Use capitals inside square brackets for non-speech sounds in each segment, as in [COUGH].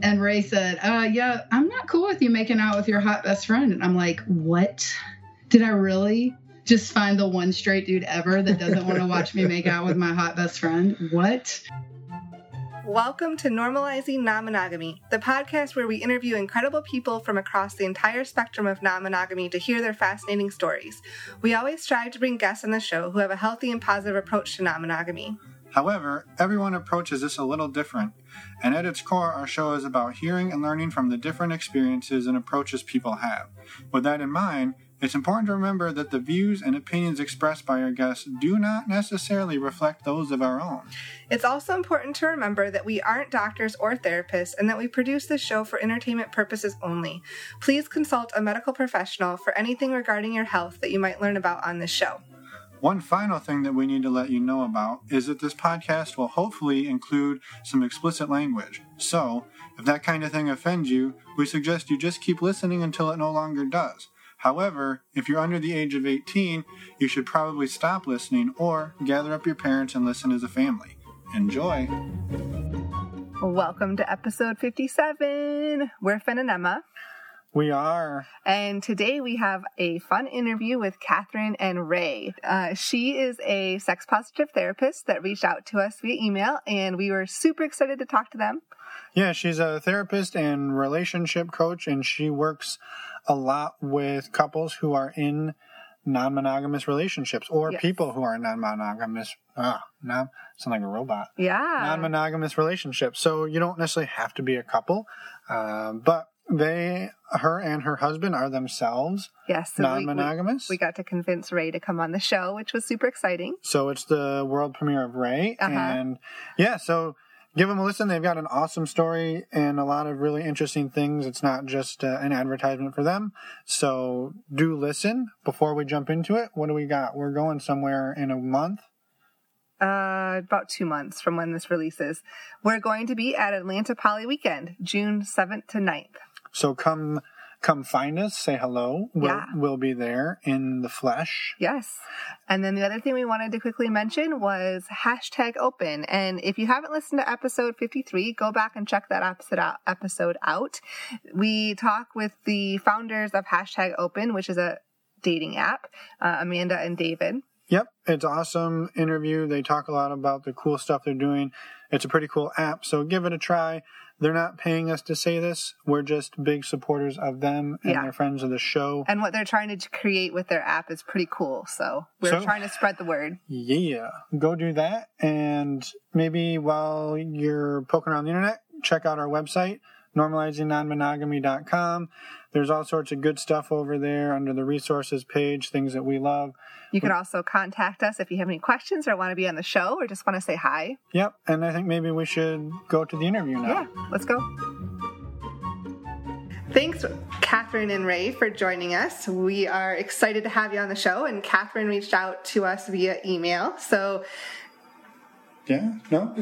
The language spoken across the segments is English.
And Ray said, uh, yeah, I'm not cool with you making out with your hot best friend. And I'm like, what? Did I really just find the one straight dude ever that doesn't want to watch me make out with my hot best friend? What? Welcome to Normalizing Non Monogamy, the podcast where we interview incredible people from across the entire spectrum of non monogamy to hear their fascinating stories. We always strive to bring guests on the show who have a healthy and positive approach to non monogamy. However, everyone approaches this a little different, and at its core, our show is about hearing and learning from the different experiences and approaches people have. With that in mind, it's important to remember that the views and opinions expressed by our guests do not necessarily reflect those of our own. It's also important to remember that we aren't doctors or therapists and that we produce this show for entertainment purposes only. Please consult a medical professional for anything regarding your health that you might learn about on this show. One final thing that we need to let you know about is that this podcast will hopefully include some explicit language. So, if that kind of thing offends you, we suggest you just keep listening until it no longer does. However, if you're under the age of 18, you should probably stop listening or gather up your parents and listen as a family. Enjoy! Welcome to episode 57. We're Finn and Emma. We are. And today we have a fun interview with Catherine and Ray. Uh, she is a sex positive therapist that reached out to us via email, and we were super excited to talk to them. Yeah, she's a therapist and relationship coach, and she works a lot with couples who are in non-monogamous relationships or yes. people who are non-monogamous ah non sound like a robot yeah non-monogamous relationships so you don't necessarily have to be a couple uh, but they her and her husband are themselves yes so non-monogamous we, we, we, got to convince ray to come on the show which was super exciting. So it's the world premiere of ray uh-huh. and yeah so give them a listen. They've got an awesome story and a lot of really interesting things. It's not just uh, an advertisement for them. So do listen. Before we jump into it what do we got? We're going somewhere in a month? Uh, about two months from when this releases. We're going to be at Atlanta Poly Weekend, June 7th to 9th. So come come find us, say hello. We'll, yeah. we'll be there in the flesh. Yes. And then the other thing we wanted to quickly mention was hashtag open. And if you haven't listened to episode 53, go back and check that episode out. Episode out. We talk with the founders of hashtag open, which is a dating app, uh, Amanda and David. Yep, it's awesome interview. They talk a lot about the cool stuff they're doing. It's a pretty cool app, so give it a try. They're not paying us to say this. We're just big supporters of them and yeah. they're friends of the show. And what they're trying to create with their app is pretty cool. So we're so, trying to spread the word. Yeah. Go do that. And maybe while you're poking around the internet, check out our website, normalizingnonmonogamy.com. There's all sorts of good stuff over there under the resources page, things that we love. You can also contact us if you have any questions or want to be on the show or just want to say hi. Yep, and I think maybe we should go to the interview now. Yeah, let's go. Thanks, Catherine and Ray, for joining us. We are excited to have you on the show, and Catherine reached out to us via email. So, yeah, no,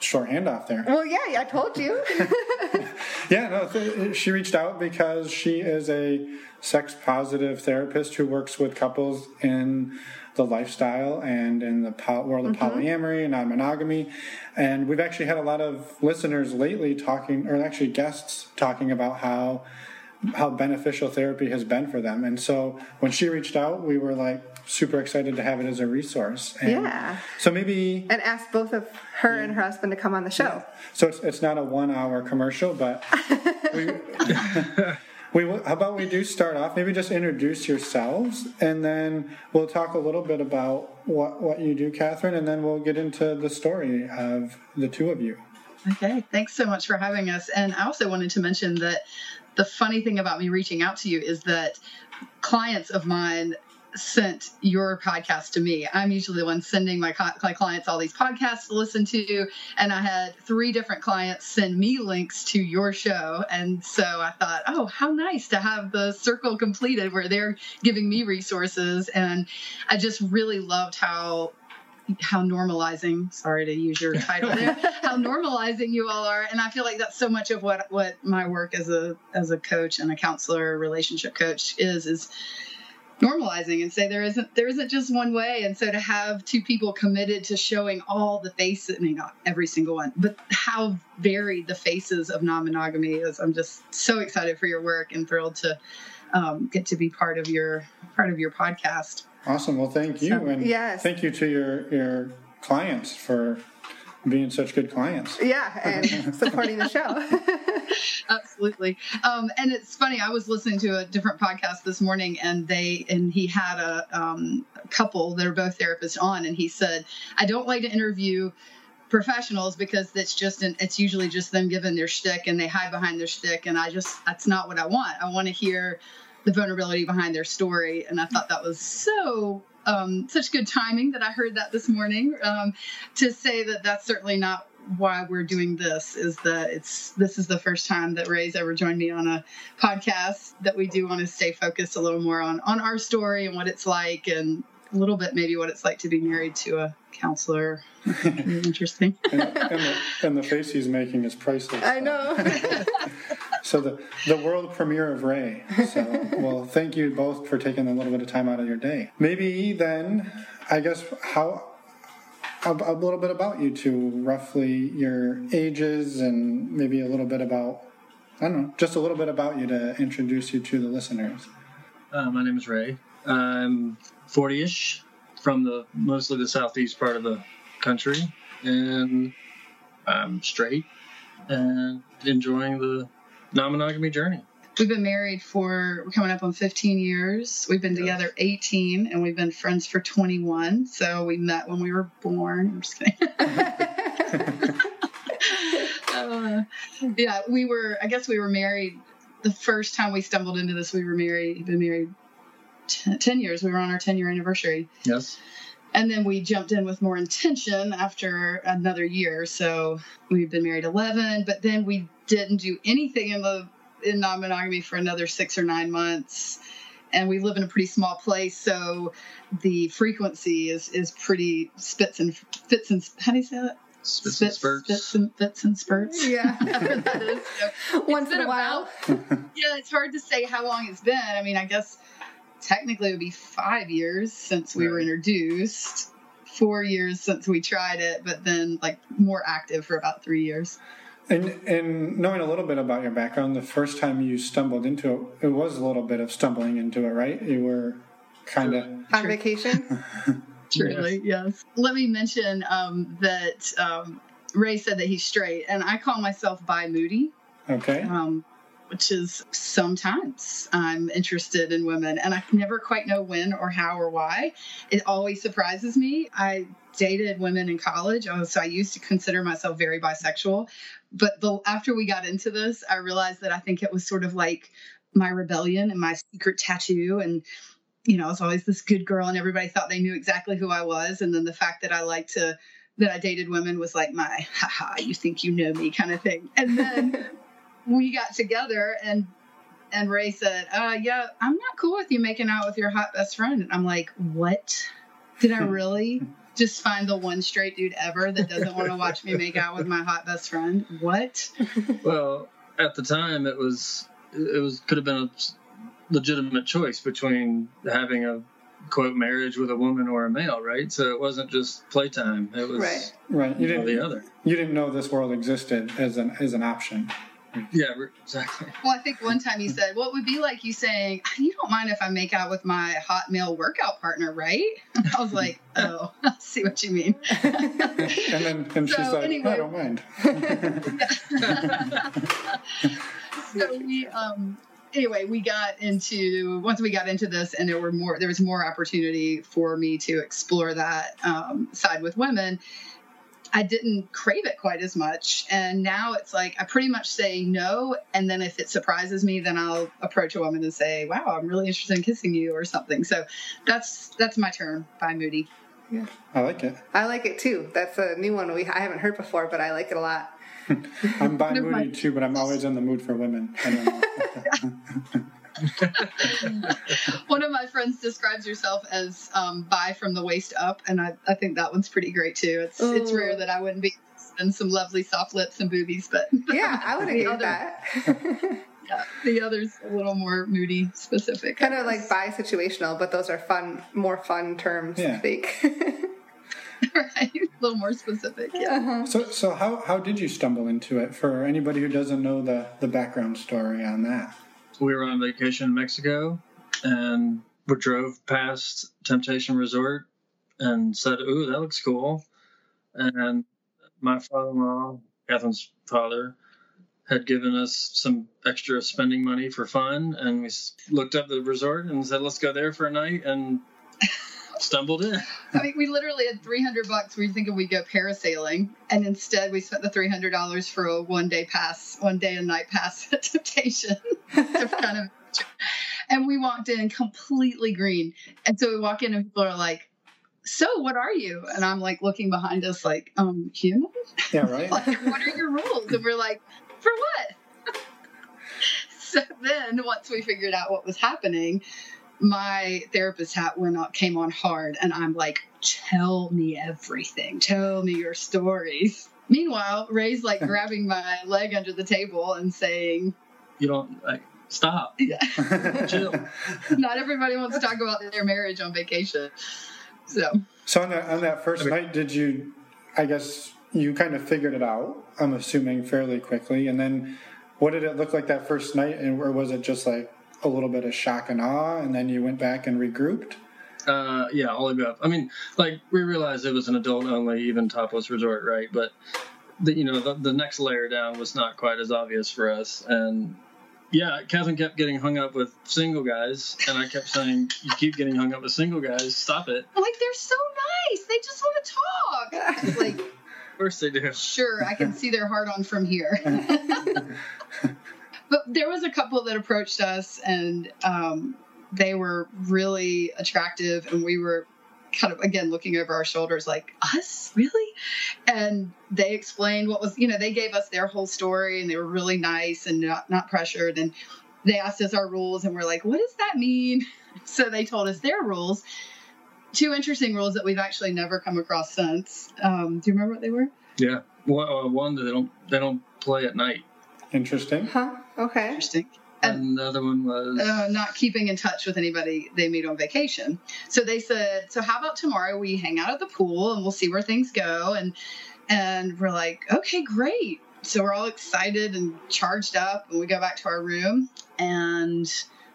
short handoff there. Well, yeah, I told you. [LAUGHS] yeah, no, she reached out because she is a sex positive therapist who works with couples in the lifestyle and in the world of mm-hmm. polyamory and non monogamy. And we've actually had a lot of listeners lately talking, or actually guests talking about how how beneficial therapy has been for them. And so when she reached out, we were like super excited to have it as a resource. And yeah. So maybe and ask both of her yeah. and her husband to come on the show. Yeah. So it's it's not a one hour commercial, but [LAUGHS] we, [LAUGHS] we how about we do start off? Maybe just introduce yourselves, and then we'll talk a little bit about what what you do, Catherine, and then we'll get into the story of the two of you. Okay, thanks so much for having us. And I also wanted to mention that the funny thing about me reaching out to you is that clients of mine sent your podcast to me. I'm usually the one sending my, my clients all these podcasts to listen to. And I had three different clients send me links to your show. And so I thought, oh, how nice to have the circle completed where they're giving me resources. And I just really loved how how normalizing sorry to use your title there [LAUGHS] how normalizing you all are. And i feel like that's so much of what what my work as a as a coach and a counselor relationship coach is is normalizing and say there isn't there isn't just one way. And so to have two people committed to showing all the faces I mean not every single one but how varied the faces of non-monogamy is I'm just so excited for your work and thrilled to um, get to be part of your part of your podcast awesome well thank you So- and Yes. thank you to your your clients for being such good clients Yeah, and [LAUGHS] supporting the show. [LAUGHS] absolutely um, and it's funny i was listening to a different podcast this morning and they and he had a um, couple that are both therapists on and he said i don't like to interview professionals because it's just an, it's usually just them giving their shtick and they hide behind their shtick and i just that's not what i want i want to hear the vulnerability behind their story and i thought that was so um, such good timing that i heard that this morning um, to say that that's certainly not why we're doing this is that it's this is the first time that Ray's ever joined me on a podcast that we do want to stay focused a little more on on our story and what it's like and a little bit maybe what it's like to be married to a counselor. [LAUGHS] Interesting. and, and, the, and the face he's making is priceless I know. [LAUGHS] So the the world premiere of Ray. So well, thank you both for taking a little bit of time out of your day. Maybe then, I guess how a, a little bit about you two, roughly your ages, and maybe a little bit about I don't know, just a little bit about you to introduce you to the listeners. Uh, my name is Ray. I'm 40-ish from the mostly the southeast part of the country, and I'm straight and enjoying the non-monogamy journey. We've been married for we're coming up on 15 years. We've been together 18 and we've been friends for 21. So we met when we were born. I'm just kidding. [LAUGHS] uh, yeah, we were I guess we were married the first time we stumbled into this we were married. We've been married 10, 10 years. We were on our 10 year anniversary. Yes. And then we jumped in with more intention after another year. So we've been married 11, but then we didn't do anything in the in non-monogamy for another six or nine months. And we live in a pretty small place, so the frequency is is pretty spits and fits and how do you say that? Spits spits and spurts. Spits and fits and spurts. yeah. Whatever [LAUGHS] that is. So [LAUGHS] Once in a while. yeah, it's hard to say how long it's been. I mean, I guess technically it would be five years since we were introduced, four years since we tried it, but then like more active for about three years. And and knowing a little bit about your background, the first time you stumbled into it, it was a little bit of stumbling into it, right? You were kind of On vacation. [LAUGHS] Truly, yes. Let me mention um, that um, Ray said that he's straight, and I call myself bi moody. okay. um, which is sometimes I'm interested in women, and I never quite know when or how or why. It always surprises me. I dated women in college, oh, so I used to consider myself very bisexual. But the, after we got into this, I realized that I think it was sort of like my rebellion and my secret tattoo, and you know, I was always this good girl, and everybody thought they knew exactly who I was. And then the fact that I like to that I dated women was like my haha, you think you know me kind of thing. And then [LAUGHS] we got together and and Ray said, uh yeah, I'm not cool with you making out with your hot best friend. And I'm like, What? Did I [LAUGHS] really just find the one straight dude ever that doesn't want to watch me make out with my hot best friend? What? [LAUGHS] Well, at the time, it was it was could have been a legitimate choice between having a quote marriage with a woman or a male, right? So it wasn't just playtime; it was Right. Right. You one didn't the other. you didn't know this world existed as an as an option. [LAUGHS] Yeah, exactly. Well, I think one time you said, Well, it would be like you saying, You don't mind if I make out with my hot male workout partner, right? [LAUGHS] I was like, Oh, [LAUGHS] I see what you mean. And then and she's like, anyway. I don't mind. so we um anyway we got into once we got into this and there were more there was more opportunity for me to explore that um, side with women i didn't crave it quite as much and now it's like i pretty much say no and then if it surprises me then i'll approach a woman and say wow i'm really interested in kissing you or something so that's that's my term bi moody Yeah. I like it. I like it too. That's a new one we I haven't heard before, but I like it a lot. [LAUGHS] I'm bi moody too, but I'm always in the mood for women. [LAUGHS] [LAUGHS] I don't know. one of my friends describes herself as um, bi from the waist up, and I, I think that one's pretty great too. It's it's rare that I wouldn't be interested in some lovely soft lips and boobies, but [LAUGHS] Yeah, I would agree with that. [LAUGHS] Yeah, the other's a little more moody specific. Kind of like bi situational, but those are fun, more fun terms, I Yeah. think. [LAUGHS] right, a little more specific. Yeah. So, so how, how did you stumble into it? For anybody who doesn't know the, the background story on that. We were on vacation in Mexico and we drove past Temptation Resort and said, Ooh, that looks cool. And my father in law, Catherine's father, had given us some extra spending money for fun. And we looked up the resort and said, Let's go there for a night and stumbled in. I mean, we literally had 300 bucks. We were thinking we'd go parasailing, and instead we spent the $300 for a one day pass, one day and night pass at [LAUGHS] Temptation. kind of, [LAUGHS] and we walked in completely green. And so we walk in, and people are like, "So, what are you?" And I'm like looking behind us, like, "Um, human." Yeah, right? [LAUGHS] like, what are your rules? And we're like, for what? so then, once we figured out what was happening, my therapist hat went on, came on hard, and I'm like, tell me everything. Tell me your stories. Meanwhile, Ray's like grabbing my leg under the table and saying, You don't, like, stop. yeah, [LAUGHS] Chill. not everybody wants to talk about their marriage on vacation. So, So on that on that first night, did you? I guess you kind of figured it out. I'm assuming fairly quickly, and then what did it look like that first night? And or was it just like a little bit of shock and awe, and then you went back and regrouped? Uh, yeah, all the way up. I mean, like we realized it was an adult-only, even topless resort, right? But the, you know, the, the next layer down was not quite as obvious for us, and yeah, Catherine kept getting hung up with single guys, and I kept saying, "You keep getting hung up with single guys. Stop it." Like, they're so nice. They just want to talk. Like, Of course they do. sure, I can see their heart on from here. [LAUGHS] [LAUGHS] but there was a couple that approached us, and um, they were really attractive, and we were kind of again looking over our shoulders, like us, really. And they explained what was, you know, they gave us their whole story, and they were really nice and not not pressured, and they asked us our rules, and we're like, what does that mean? [LAUGHS] So they told us their rules. Two interesting rules that we've actually never come across since. Um, do you remember what they were? Yeah, one, uh, one that they don't they don't play at night, Interesting. huh? Okay. Interesting. and the other one was uh, not keeping in touch with anybody they meet on vacation. So they said, "So how about tomorrow we hang out at the pool and we'll see where things go." And and we're like, "Okay, great." So we're all excited and charged up, and we go back to our room. And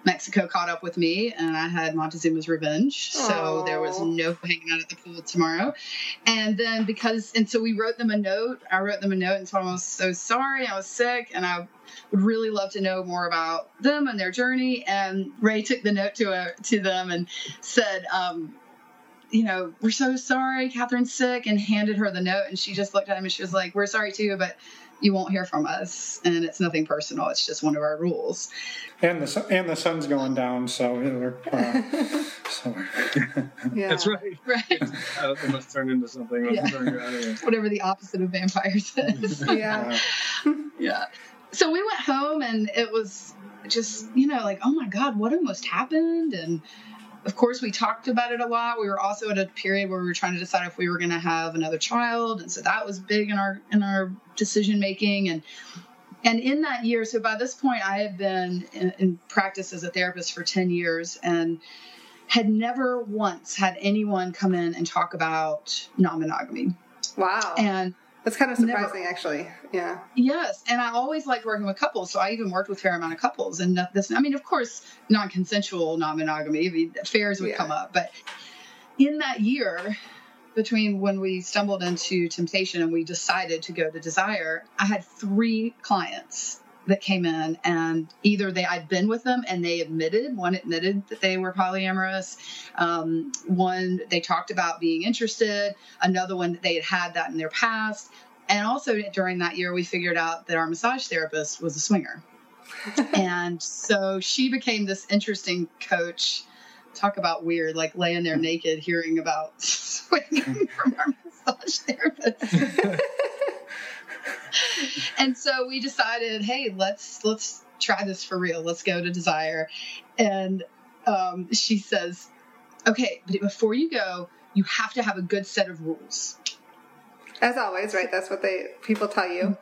Mexico caught up with me, and I had Montezuma's revenge. So there was no hanging out at the pool tomorrow. And then because, and so we wrote them a note. I wrote them a note and told them I was so sorry, I was sick, and I would really love to know more about them and their journey. And Ray took the note to a, to them and said, um, you know, we're so sorry, Catherine's sick, and handed her the note. And she just looked at him and she was like, we're sorry too, but you won't hear from us. And it's nothing personal. It's just one of our rules. And the sun, and the sun's going down, so we're, uh, [LAUGHS] so Yeah. That's right. [LAUGHS] Right. I must turn into something. Yeah. you're out of here. Whatever the opposite of vampires [LAUGHS] is. Yeah. yeah. So we went home and it was just, you know, like, oh my God, what almost happened? And of course, we talked about it a lot. We were also at a period where we were trying to decide if we were going to have another child, and so that was big in our in our decision making. And and in that year, so by this point, I had been in, in practice as a therapist for ten years, and had never once had anyone come in and talk about non-monogamy. Wow. And That's kind of Never. surprising, actually. Yeah. Yes, and I always liked working with couples, so I even worked with a fair amount of couples. And this, I mean, of course, non-consensual non-monogamy, I mean, affairs would Yeah. come up. But in that year, between when we stumbled into temptation and we decided to go to desire, I had three clients that came in, and either they I'd been with them and they admitted one admitted that they were polyamorous, um, one they talked about being interested, another one that they had had that in their past. And also during that year, we figured out that our massage therapist was a swinger. [LAUGHS] and so she became this interesting coach. Talk about weird, like laying there naked, hearing about [LAUGHS] swinging from our massage therapist. [LAUGHS] [LAUGHS] and so we decided, hey, let's let's try this for real. Let's go to Desire. And um, she says, okay, but before you go, you have to have a good set of rules. As always, right? That's what they people tell you.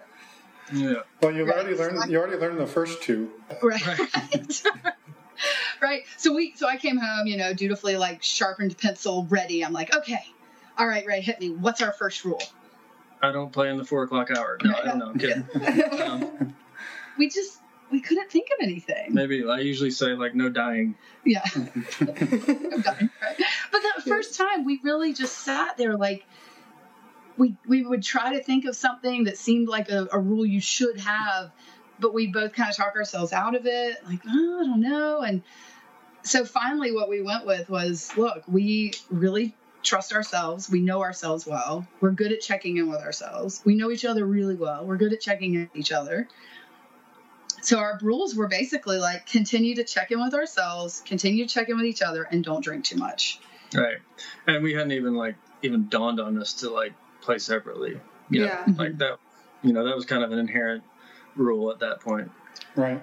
Yeah. Well, you've Right. already learned. You already learned the first two. Right. Right. [LAUGHS] right. So we so I came home, you know, dutifully like sharpened pencil ready. I'm like, okay, all right, Ray, hit me. What's our first rule? I don't play in the four o'clock hour. No, I don't know. I'm kidding. Um, [LAUGHS] we just we couldn't think of anything. maybe I usually say like no dying. Yeah. [LAUGHS] I'm dying, right? But that first time we really just sat there like we we would try to think of something that seemed like a, a rule you should have, but we both kind of talk ourselves out of it, like, oh, I don't know. And so finally what we went with was look, we really trust ourselves. We know ourselves well. We're good at checking in with ourselves. We know each other really well. We're good at checking in with each other. So our rules were basically like continue to check in with ourselves, continue to check in with each other, and don't drink too much. Right. And we hadn't even like even dawned on us to like play separately. You know, Yeah. Like that. You know, that was kind of an inherent rule at that point. Right.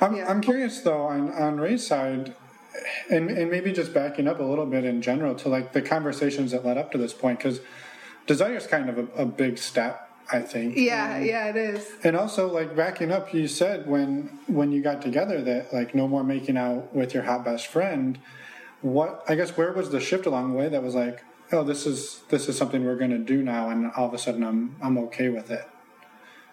I'm, Yeah. I'm curious though on on Ray's side, and and maybe just backing up a little bit in general to like the conversations that led up to this point because desire is kind of a, a big step, I think. Yeah, And- yeah, it is. And also, like backing up, you said when when you got together that like no more making out with your hot best friend. What I guess where was the shift along the way that was like, oh, this is this is something we're going to do now, and all of a sudden I'm I'm okay with it.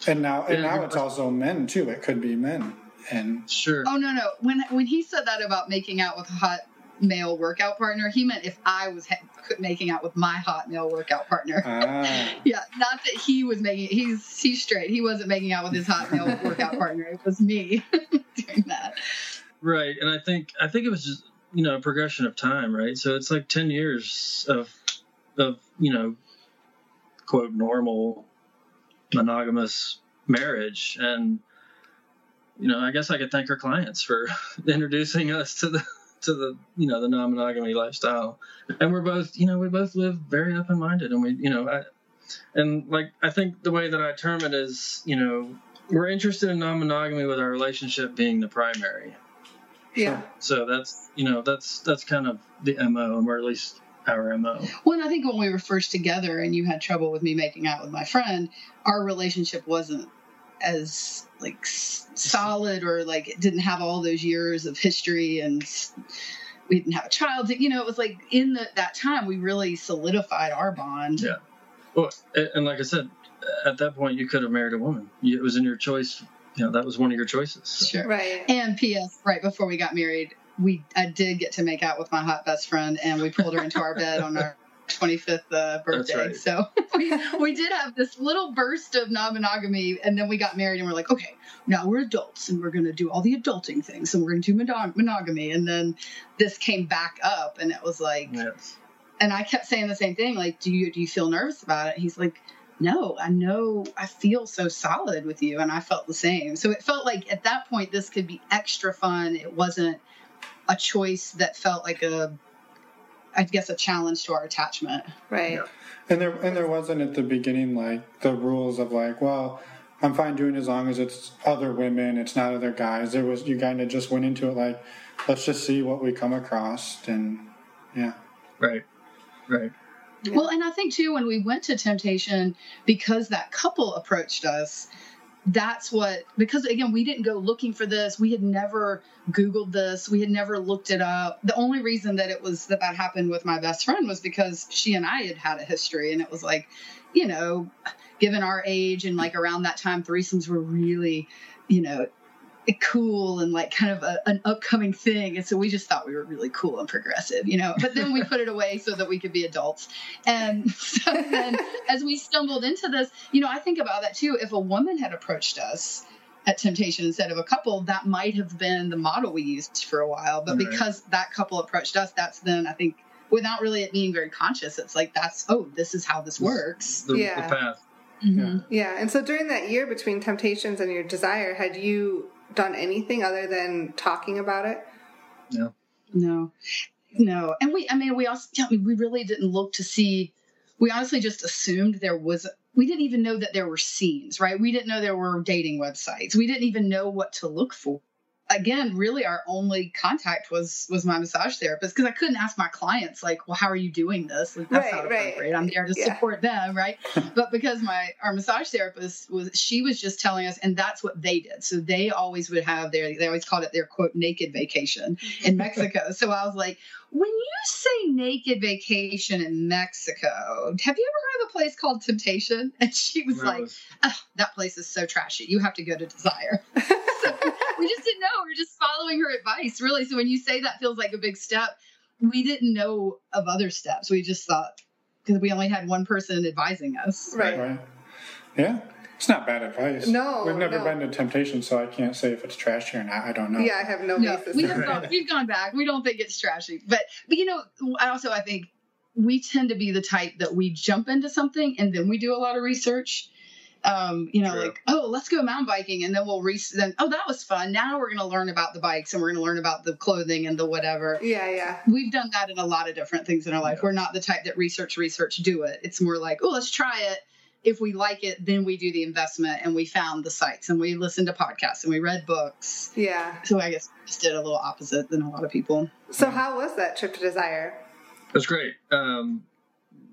And now and Yeah, now it's also men too. It could be men, and Sure. Oh no, no. When when he said that about making out with a hot male workout partner, he meant if I was ha- making out with my hot male workout partner. ah, [LAUGHS] Yeah, not that he was making. He's he's straight. He wasn't making out with his hot male [LAUGHS] workout partner. It was me [LAUGHS] doing that. Right. And I think I think it was just you know a progression of time, right? So it's like ten years of of you know quote normal monogamous marriage and you know i guess i could thank our clients for [LAUGHS] introducing us to the to the you know the non-monogamy lifestyle. And we're both you know we both live very open-minded and we you know I, and like i think the way that i term it is you know we're interested in non-monogamy with our relationship being the primary. Yeah. so that's you know that's that's kind of the mo or at least our mo Well, and I think when we were first together and you had trouble with me making out with my friend, our relationship wasn't as like solid or like it didn't have all those years of history and we didn't have a child. You know, it was like in the, that time we really solidified our bond. Yeah. Well, and like I said, at that point you could have married a woman. It was in your choice. You know, that was one of your choices. So. Sure. Right. And P.S. Right before we got married, we I did get to make out with my hot best friend, and we pulled her into our bed on our 25th uh, birthday. right. So we, [LAUGHS] we did have this little burst of non-monogamy, and then we got married, and we're like, okay, now we're adults, and we're going to do all the adulting things, and we're going to do monog- monogamy. And then this came back up, and it was like, Yes. and I kept saying the same thing, like, do you do you feel nervous about it? He's like, no, I know I feel so solid with you, and I felt the same. So it felt like at that point this could be extra fun. It wasn't a choice that felt like a, I guess, a challenge to our attachment. Right. Yeah. and there and there wasn't at the beginning like the rules of like, well, I'm fine doing as long as it's other women, it's not other guys. There was you kind of just went into it like, let's just see what we come across, and yeah, Right. Right. Yeah. Well, and I think too when we went to Temptation because that couple approached us. That's what because again we didn't go looking for this. We had never Googled this. We had never looked it up. The only reason that it was that that happened with my best friend was because she and I had had a history, and it was like, you know, given our age and like around that time, threesomes were really, you know, cool and like kind of a, an upcoming thing and so we just thought we were really cool and progressive you know but then we put it away so that we could be adults and [LAUGHS] so then as we stumbled into this you know i think about that too if a woman had approached us at temptation instead of a couple that might have been the model we used for a while but Right. because that couple approached us that's then i think without really it being very conscious it's like that's oh this is how this works The, Yeah. the path. Mhm. Yeah. And so during that year between Temptations and your desire, had you done anything other than talking about it? No, no, No. and we. I mean, we also. I mean, we really didn't look to see. We honestly just assumed there was. We didn't even know that there were scenes, right? We didn't know there were dating websites. We didn't even know what to look for. Again, really our only contact was was my massage therapist because I couldn't ask my clients like, well, how are you doing this? Like, that's Right, not right. I'm there to Yeah. support them, right? [LAUGHS] but because my our massage therapist was, she was just telling us, and that's what they did. So they always would have their, they always called it their quote naked vacation in [LAUGHS] Mexico. so I was like, when you say naked vacation in Mexico, have you ever heard of a place called Temptation? And she was That like, oh, that place is so trashy. You have to go to Desire. [LAUGHS] so we just didn't know. We were just following her advice, really. So when you say that feels like a big step, we didn't know of other steps. We just thought because we only had one person advising us. Right. Right. Yeah. It's not bad advice. No, We've never no. been to Temptation, so I can't say if it's trashy or not. I don't know. Yeah, I have no, No, basis. we have gone, we've gone back. We don't think it's trashy, but but you know, I also I think we tend to be the type that we jump into something and then we do a lot of research. Um, you know, True. like oh, let's go mountain biking, and then we'll re- then oh, that was fun. Now we're going to learn about the bikes and we're going to learn about the clothing and the whatever. Yeah, yeah. We've done that in a lot of different things in our life. Yeah. We're not the type that research, research, do it. It's more like, oh, let's try it. If we like it, then we do the investment and we found the sites and we listened to podcasts and we read books. Yeah. So I guess we just did a little opposite than a lot of people. So how was that trip to Desire? It was great. Um,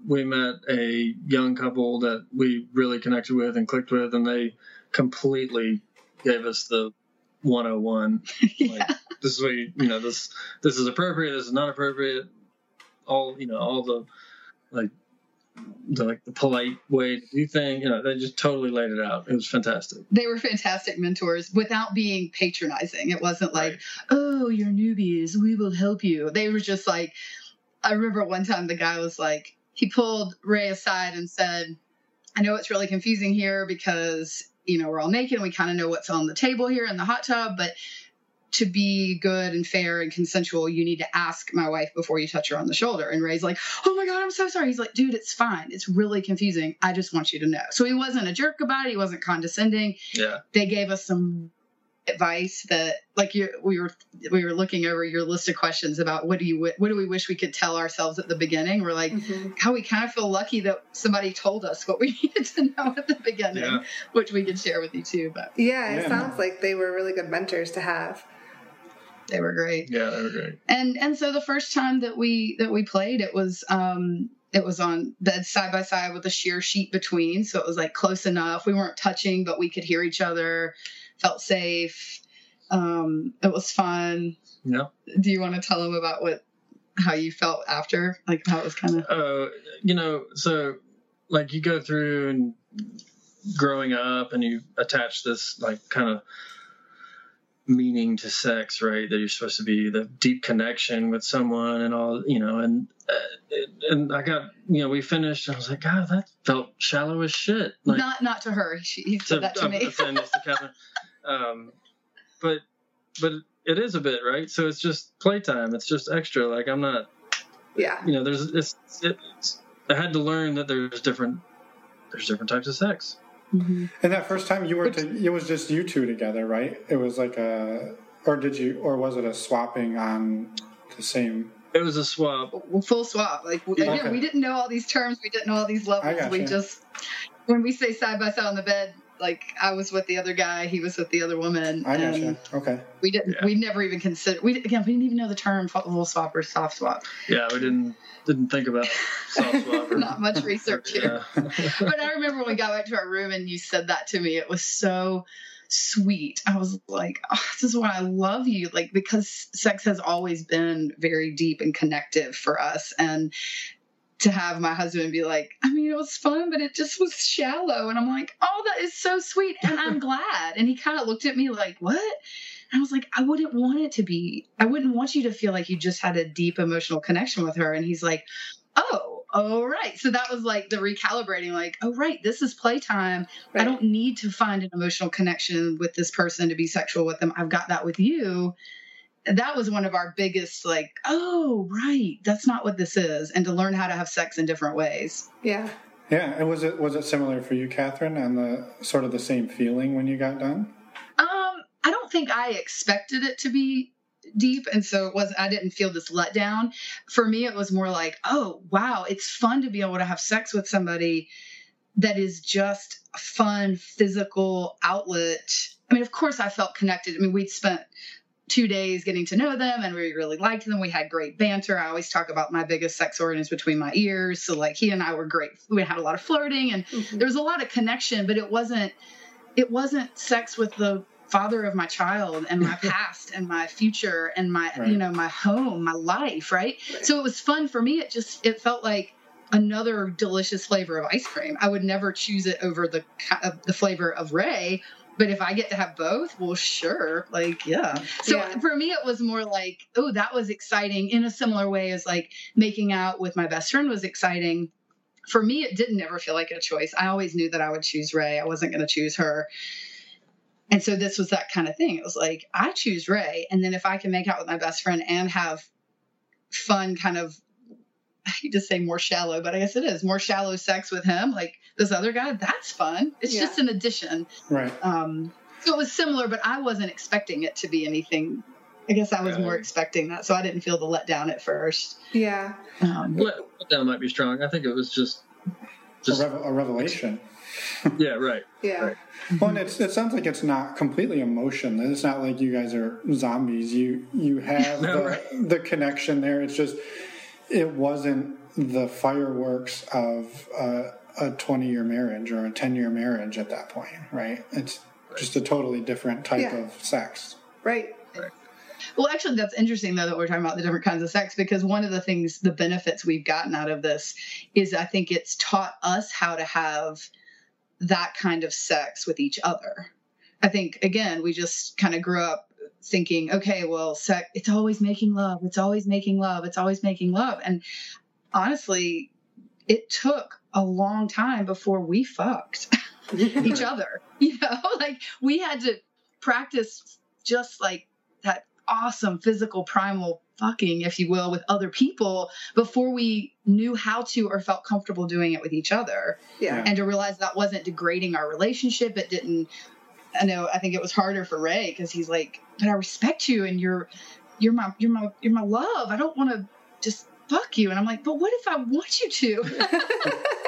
we met a young couple that we really connected with and clicked with, and they completely gave us the 101. [LAUGHS] yeah. Like, this is what you, you know, this this is appropriate, this is not appropriate. All you know, all the like the like the polite way to do things. You know, they just totally laid it out. It was fantastic. They were fantastic mentors without being patronizing. It wasn't like, Right. oh, you're newbies. We will help you. They were just like, I remember one time the guy was like, he pulled Ray aside and said, I know it's really confusing here because, you know, we're all naked and we kind of know what's on the table here in the hot tub, but to be good and fair and consensual, you need to ask my wife before you touch her on the shoulder. And Ray's like, Oh my God, I'm so sorry. He's like, Dude, it's fine. It's really confusing. I just want you to know. So he wasn't a jerk about it. He wasn't condescending Yeah, they gave us some advice that like you we were we were looking over your list of questions about what do you what do we wish we could tell ourselves at the beginning we're like Mhm. how we kind of feel lucky that somebody told us what we [LAUGHS] needed to know at the beginning Yeah. which we could share with you too but Yeah, it Yeah. sounds like they were really good mentors to have. they were great yeah, they were great. and and so the first time that we that we played it was um it was on bed side by side with a sheer sheet between so it was like close enough we weren't touching but we could hear each other felt safe um it was fun Yeah. do you want to tell them about what how you felt after like how it was kind of uh, you know, so like you go through and growing up and you attach this like kind of meaning to sex, right? That you're supposed to be the deep connection with someone and all, you know, and uh, and I got, you know, we finished and I was like, God, that felt shallow as shit. Like, not not to her she he said that to me to [LAUGHS] Kevin. Um, but but it is a bit right. So it's just playtime. It's just extra. Like I'm not Yeah. you know, there's it's, it's I had to learn that there's different there's different types of sex. Mhm. And that first time you were, to, it was just you two together, right? It was like a, or did you, or was it a swapping on the same? It was a swap. Full swap like again Okay. we didn't know all these terms we didn't know all these levels we gotcha. just when we say side by side on the bed like i was with the other guy he was with the other woman I and gotcha. Okay. we didn't Yeah. we never even considered we again we didn't even know the term full swap or soft swap Yeah, we didn't didn't think about soft swap. Or, [LAUGHS] not much research here [LAUGHS] but I remember when we got back to our room and you said that to me, it was so sweet. I was like, oh, this is why I love you. Like, because sex has always been very deep and connective for us. And to have my husband be like, I mean, it was fun, but it just was shallow. And I'm like, oh, that is so sweet. And I'm [LAUGHS] glad. And he kind of looked at me like, what? And I was like, I wouldn't want it to be, I wouldn't want you to feel like you just had a deep emotional connection with her. And he's like, oh, all right. So that was like the recalibrating, like, oh, right, this is playtime. I don't need to find an emotional connection with this person to be sexual with them. I've got that with you. That was one of our biggest, like, oh, right, that's not what this is. And to learn how to have sex in different ways. Yeah. Yeah. And was it, was it similar for you, Catherine, and the sort of the same feeling when you got done? Um, I don't think I expected it to be deep and so it was I didn't feel this letdown. For me it was more like, oh wow, it's fun to be able to have sex with somebody that is just a fun physical outlet. I mean, of course I felt connected. I mean, we'd spent two days getting to know them and we really liked them. We had great banter. I always talk about my biggest sex organ is between my ears. So like he and I were great. We had a lot of flirting and Mhm. there was a lot of connection, but it wasn't it wasn't sex with the father of my child and my [LAUGHS] past and my future and my Right. you know my home my life right? so it was fun for me it just it felt like another delicious flavor of ice cream i would never choose it over the uh, the flavor of ray but if i get to have both well sure. Like yeah. So Yeah. for me it was more like oh that was exciting in a similar way as like making out with my best friend was exciting. For me it didn't ever feel like a choice. I always knew that i would choose ray. I wasn't going to choose her. And so this was that kind of thing. It was like i choose ray and then if i can make out with my best friend and have fun kind of [LAUGHS] i hate to say more shallow but i guess it is more shallow sex with him like this other guy that's fun it's Yeah. just an addition Right. um so it was similar but i wasn't expecting it to be anything i guess i was Right. more expecting that so i didn't feel the letdown at first Yeah. um, Let, let might be strong. I think it was just, just a, revel- a revelation. [LAUGHS] yeah, right. Yeah. Right. Well, and it's, it sounds like it's not completely emotion. It's not like you guys are zombies. You you have [LAUGHS] No, the, right. the connection there. It's just it wasn't the fireworks of uh, a twenty year marriage or a ten year marriage at that point, right? It's just a totally different type Yeah. of sex. Right. Well, actually, that's interesting though that we're talking about the different kinds of sex because one of the things, the benefits we've gotten out of this is I think it's taught us how to have that kind of sex with each other. I think again, we just kind of grew up thinking, okay, well, sex, it's always making love, it's always making love, it's always making love, and honestly, it took a long time before we fucked [LAUGHS] each other. [LAUGHS] You know, [LAUGHS] like we had to practice just like that awesome physical primal fucking, if you will, with other people before we knew how to or felt comfortable doing it with each other. Yeah. And to realize that wasn't degrading our relationship. It didn't. I know. I think it was harder for Ray because he's like, "But I respect you, and you're, you're my, you're my, you're my love. I don't want to just fuck you." And I'm like, "But what if I want you to?" [LAUGHS]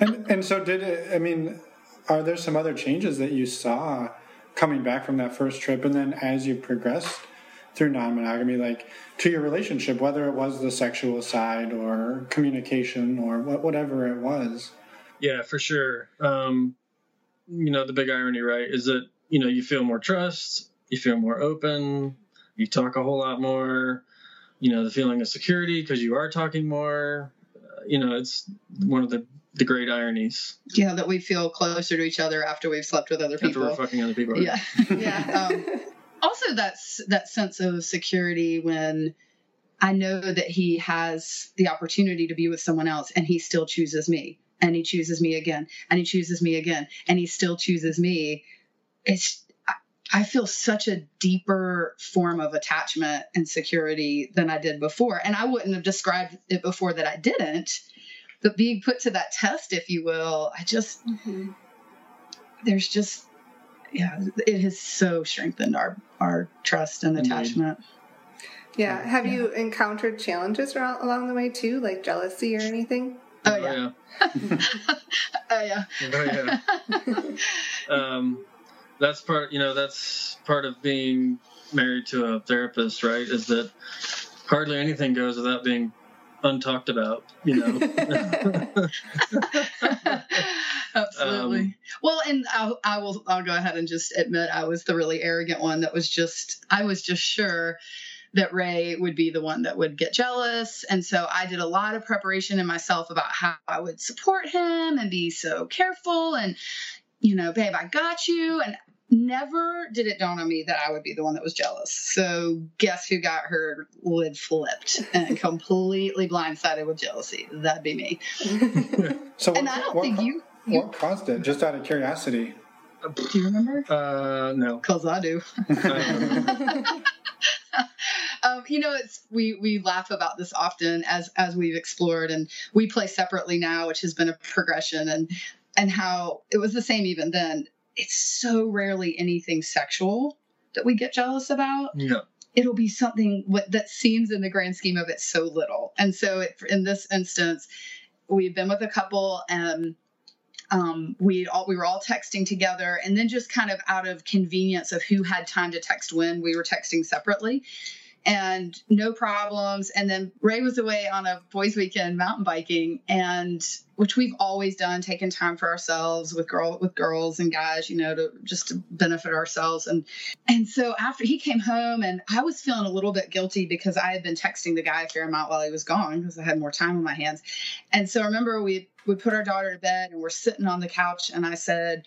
And and so did it. I mean, are there some other changes that you saw coming back from that first trip, and then as you progressed through non-monogamy, like to your relationship, whether it was the sexual side or communication or whatever it was? Yeah, for sure. Um, you know, the big irony, right, is that, you know, you feel more trust, you feel more open, you talk a whole lot more, you know, the feeling of security because you are talking more. Uh, you know, it's one of the, the great ironies yeah, that we feel closer to each other after we've slept with other people. after people. we're fucking other people. Yeah. [LAUGHS] yeah. Um, also that's that sense of security when I know that he has the opportunity to be with someone else and he still chooses me and he chooses me again and he chooses me again and he still chooses me. It's I, I feel such a deeper form of attachment and security than I did before. And I wouldn't have described it before that I didn't. But being put to that test, if you will, I just Mhm. there's just yeah it has so strengthened our our trust and Indeed. attachment Yeah. Have you encountered challenges around, along the way too, like jealousy or anything? Oh yeah. [LAUGHS] Oh yeah. [LAUGHS] Oh, yeah. um, that's part you know that's part of being married to a therapist right? Is that hardly anything goes without being untalked about you know? [LAUGHS] Absolutely. Um, well and I'll, I will i'll go ahead and just admit i was the really arrogant one that was just i was just sure that ray would be the one that would get jealous and so i did a lot of preparation in myself about how i would support him and be so careful and you know babe i got you and never did it dawn on me that I would be the one that was jealous. So guess who got her lid flipped and [LAUGHS] completely blindsided with jealousy? That'd be me. [LAUGHS] So what, And I don't what, think ca- you, you what caused it? Just out of curiosity. do you remember? uh no Because I do. [LAUGHS] Um, you know, it's we we laugh about this often as as we've explored, and we play separately now, which has been a progression, and and how it was the same even then. It's so rarely anything sexual that we get jealous about. yeah It'll be something what that seems in the grand scheme of it so little, and so it, in this instance, we've been with a couple and Um, we all we were all texting together, and then just kind of out of convenience of who had time to text when, we were texting separately and no problems. And then Ray was away on a boys' weekend mountain biking, and which we've always done, taking time for ourselves with girl with girls and guys, you know, to just to benefit ourselves. And and so after he came home, and I was feeling a little bit guilty because I had been texting the guy a fair amount while he was gone because I had more time on my hands. And so I remember we we put our daughter to bed and we're sitting on the couch, and I said,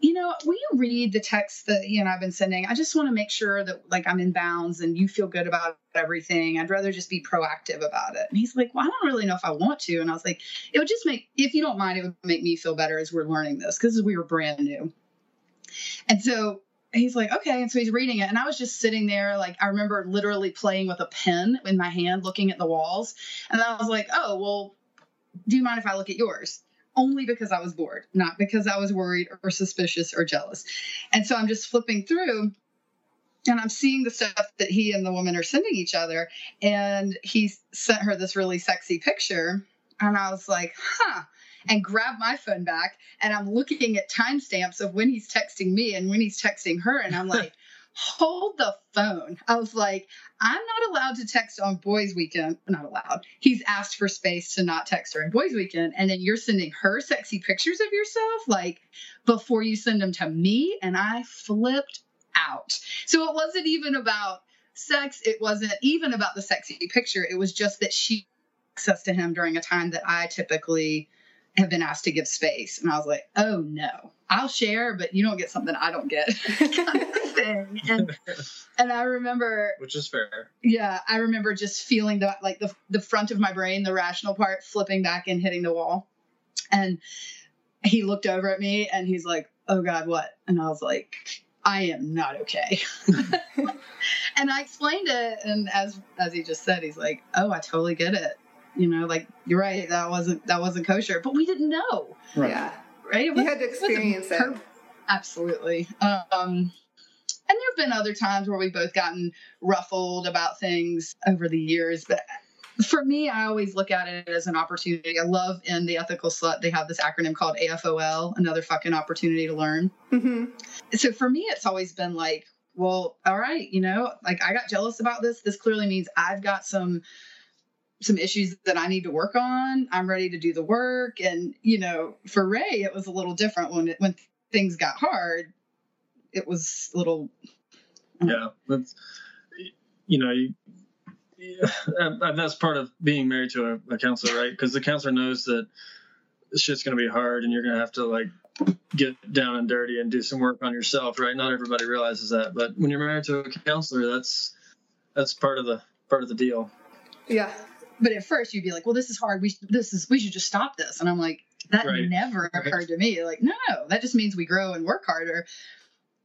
you know, will you read the text that you know I've been sending? I just want to make sure that like I'm in bounds and you feel good about everything. I'd rather just be proactive about it. And he's like, Well, I don't really know if I want to. And I was like, It would just make if you don't mind, it would make me feel better as we're learning this because we were brand new. And so he's like, okay. And so he's reading it. And I was just sitting there, like, I remember literally playing with a pen in my hand, looking at the walls. And I was like, oh, well, do you mind if I look at yours? Only because I was bored, not because I was worried or suspicious or jealous. And so I'm just flipping through and I'm seeing the stuff that he and the woman are sending each other. And he sent her this really sexy picture. And I was like, huh. And grabbed my phone back and I'm looking at timestamps of when he's texting me and when he's texting her. And I'm like, hold the phone. I was like, I'm not allowed to text on boys' weekend. Not allowed. He's asked for space to not text her on boys' weekend. And then you're sending her sexy pictures of yourself, like before you send them to me. And I flipped out. So it wasn't even about sex. It wasn't even about the sexy picture. It was just that she access to him during a time that I typically have been asked to give space. And I was like, oh no, I'll share, but you don't get something I don't get [LAUGHS] [LAUGHS] thing. And, and I remember, which is fair. Yeah. I remember just feeling that like the, the front of my brain, the rational part flipping back and hitting the wall. And he looked over at me and he's like, oh God, what? And I was like, I am not okay. [LAUGHS] and I explained it. And as, as he just said, he's like, oh, I totally get it you know, like you're right, that wasn't that wasn't kosher, but we didn't know. Right. Yeah. Right. It was, you had to experience it. Absolutely. Um, and there have been other times where we've both gotten ruffled about things over the years, but for me, I always look at it as an opportunity. I love in the ethical slut, they have this acronym called AFOL, another fucking opportunity to learn. Mm-hmm. So for me, it's always been like, well, all right, you know, like I got jealous about this. This clearly means I've got some some issues that I need to work on. I'm ready to do the work. And, you know, for Ray, it was a little different when it, when things got hard. It was a little. Yeah. That's, you know, you, and that's part of being married to a, a counselor, right? Because the counselor knows that shit's going to be hard and you're going to have to like get down and dirty and do some work on yourself, right? Not everybody realizes that, but when you're married to a counselor, that's that's part of the part of the deal. Yeah, but at first you'd be like, well, this is hard. We this is we should just stop this. And I'm like, that right. never right. occurred to me. Like, no, no, that just means we grow and work harder.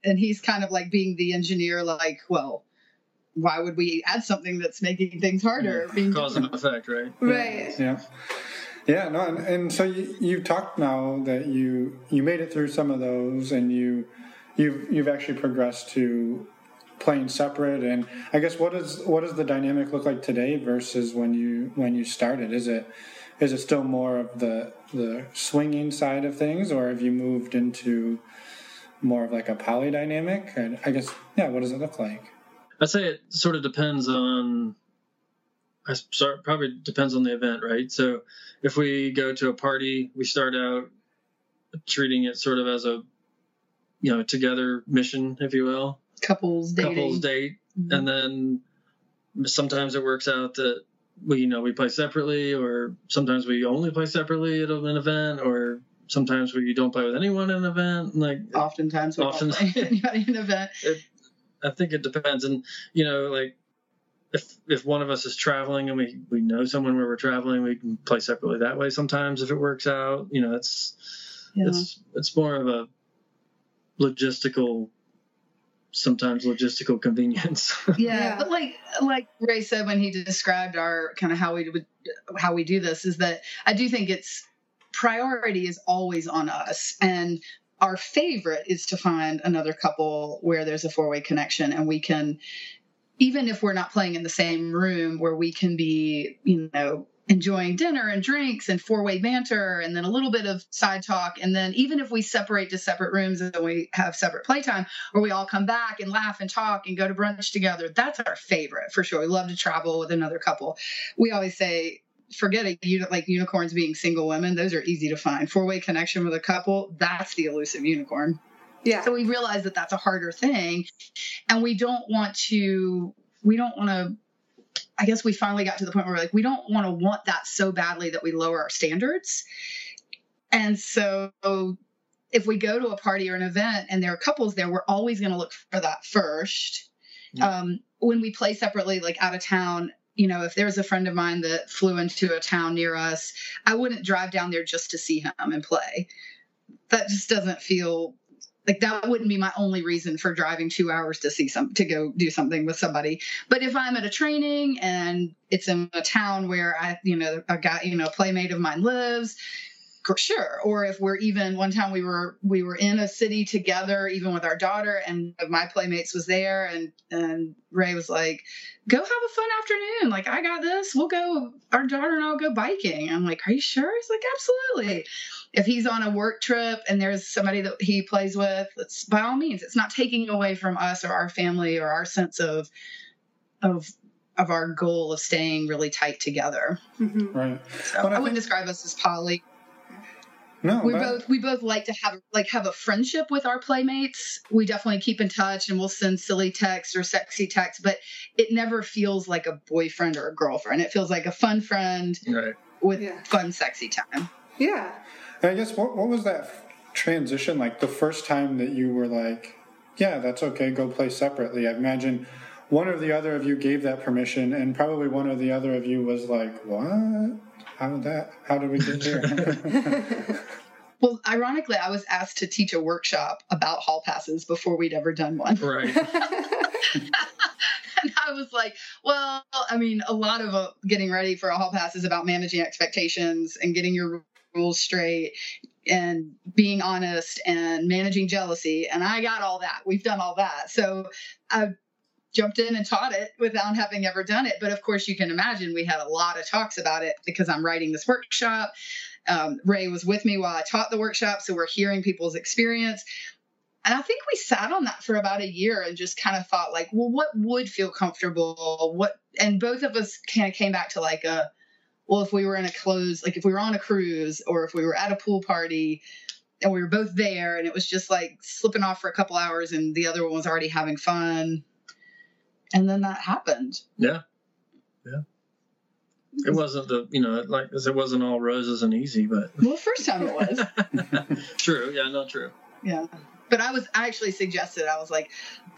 And he's kind of like being the engineer, like, well, why would we add something that's making things harder? Yeah. Being Cause and effect, right? Right. Yeah. Yeah, no, and, and so you, you've talked now that you you made it through some of those, and you you've you've actually progressed to playing separate and i guess what is what does the dynamic look like today versus when you when you started is it is it still more of the the swinging side of things or have you moved into more of like a poly dynamic and i guess yeah what does it look like i'd say it sort of depends on I start probably depends on the event, right? So if we go to a party, we start out treating it sort of as a you know together mission, if you will couples dating. couples date, mm-hmm. and then sometimes it works out that we you know we play separately, or sometimes we only play separately at an event, or sometimes where you don't play with anyone in an event. Like oftentimes often, anybody in an event. [LAUGHS] It, I think it depends, and you know, like if if one of us is traveling and we we know someone where we're traveling, we can play separately that way. Sometimes if it works out, you know, it's yeah. it's it's more of a logistical sometimes logistical convenience. [LAUGHS] yeah, yeah, but like like Ray said when he described our kind of how we would how we do this is that I do think it's priority is always on us and our favorite is to find another couple where there's a four-way connection and we can even if we're not playing in the same room where we can be you know enjoying dinner and drinks and four way banter and then a little bit of side talk. And then even if we separate to separate rooms and we have separate playtime, or we all come back and laugh and talk and go to brunch together, that's our favorite for sure. We love to travel with another couple. We always say, forget it, like unicorns being single women, those are easy to find. Four way connection with a couple, that's the elusive unicorn. Yeah. So we realize that that's a harder thing. And we don't want to, we don't want to I guess we finally got to the point where we're like, we don't want to want that so badly that we lower our standards. And so if we go to a party or an event and there are couples there, we're always going to look for that first. Yeah. Um, when we play separately, like out of town, you know, if there's a friend of mine that flew into a town near us, I wouldn't drive down there just to see him and play. That just doesn't feel like that wouldn't be my only reason for driving two hours to see some to go do something with somebody but if i'm at a training and it's in a town where i you know a guy you know a playmate of mine lives sure. Or if we're even one time we were we were in a city together even with our daughter and my playmates was there and and ray was like go have a fun afternoon. Like i got this. We'll go our daughter and i'll go biking. I'm like are you sure? He's like absolutely. If he's on a work trip and there's somebody that he plays with it's by all means it's not taking away from us or our family or our sense of of of our goal of staying really tight together. Mm-hmm. right. So i, I wouldn't describe us as poly no, we both we both like to have like have a friendship with our playmates. We definitely keep in touch and we'll send silly texts or sexy texts, but it never feels like a boyfriend or a girlfriend. It feels like a fun friend right. with yeah. fun, sexy time. Yeah. I guess what what was that transition like? The first time that you were like, "Yeah, that's okay. Go play separately." I imagine one or the other of you gave that permission, and probably one or the other of you was like, "What? How did that? How did we get here?" [LAUGHS] well, ironically, I was asked to teach a workshop about hall passes before we'd ever done one. Right. [LAUGHS] and I was like, well, I mean, a lot of uh, getting ready for a hall pass is about managing expectations and getting your rules straight and being honest and managing jealousy. And I got all that. We've done all that. So I jumped in and taught it without having ever done it. But of course, you can imagine we had a lot of talks about it because I'm writing this workshop. Um, Ray was with me while I taught the workshop. So we're hearing people's experience. And I think we sat on that for about a year and just kind of thought, like, well, what would feel comfortable? What, and both of us kind of came back to like a, well, if we were in a close, like if we were on a cruise or if we were at a pool party and we were both there and it was just like slipping off for a couple hours and the other one was already having fun. And then that happened. Yeah. Yeah. It wasn't the, you know, like it wasn't all roses and easy, but. Well, first time it was. [LAUGHS] true. Yeah, not true. Yeah. But I was I actually suggested I was like,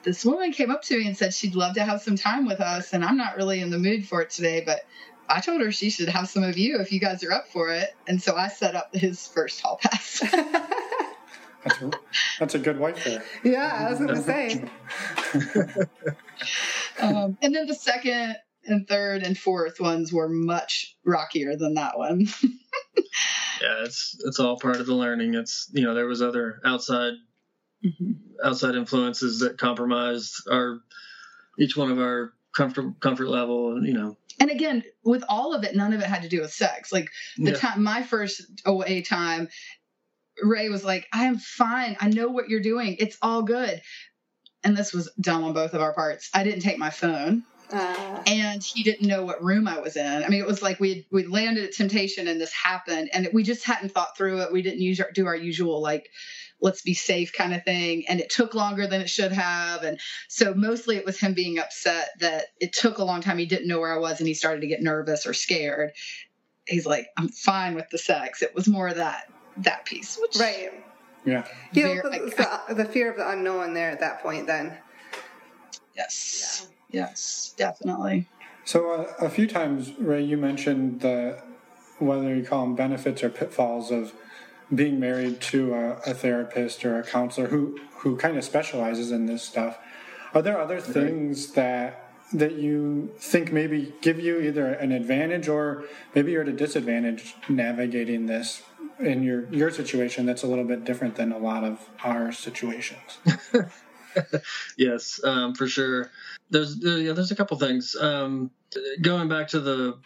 this woman came up to me and said she'd love to have some time with us, and I'm not really in the mood for it today, but I told her she should have some of you if you guys are up for it. And so I set up his first hall pass. [LAUGHS] [LAUGHS] that's, a, that's a good wife there. Yeah, I was going to say. Um, [LAUGHS] and then the second and third and fourth ones were much rockier than that one. [LAUGHS] yeah, it's it's all part of the learning. It's you know there was other outside mm-hmm. outside influences that compromised our each one of our comfort comfort level. You know, and again, with all of it, none of it had to do with sex. Like the yeah. time, my first OA time, Ray was like, I am fine. I know what you're doing. It's all good. And this was dumb on both of our parts. I didn't take my phone. Uh. And he didn't know what room I was in. I mean, it was like we we landed at Temptation and this happened, and we just hadn't thought through it. We didn't use our, do our usual like let's be safe kind of thing. And it took longer than it should have. And so mostly it was him being upset that it took a long time. He didn't know where I was and he started to get nervous or scared. He's like, I'm fine with the sex. It was more that that piece, which right. Yeah. Yeah, the, the, fear of the unknown there at that point. Then. Yes. Yeah. Yes, definitely. So uh, a few times, Ray, you mentioned the whether you call them benefits or pitfalls of being married to a, a therapist or a counselor who who kind of specializes in this stuff. Are there other things that that you think maybe give you either an advantage or maybe you're at a disadvantage navigating this in your your situation that's a little bit different than a lot of our situations [LAUGHS] yes um, for sure there's there, yeah, there's a couple things um, going back to the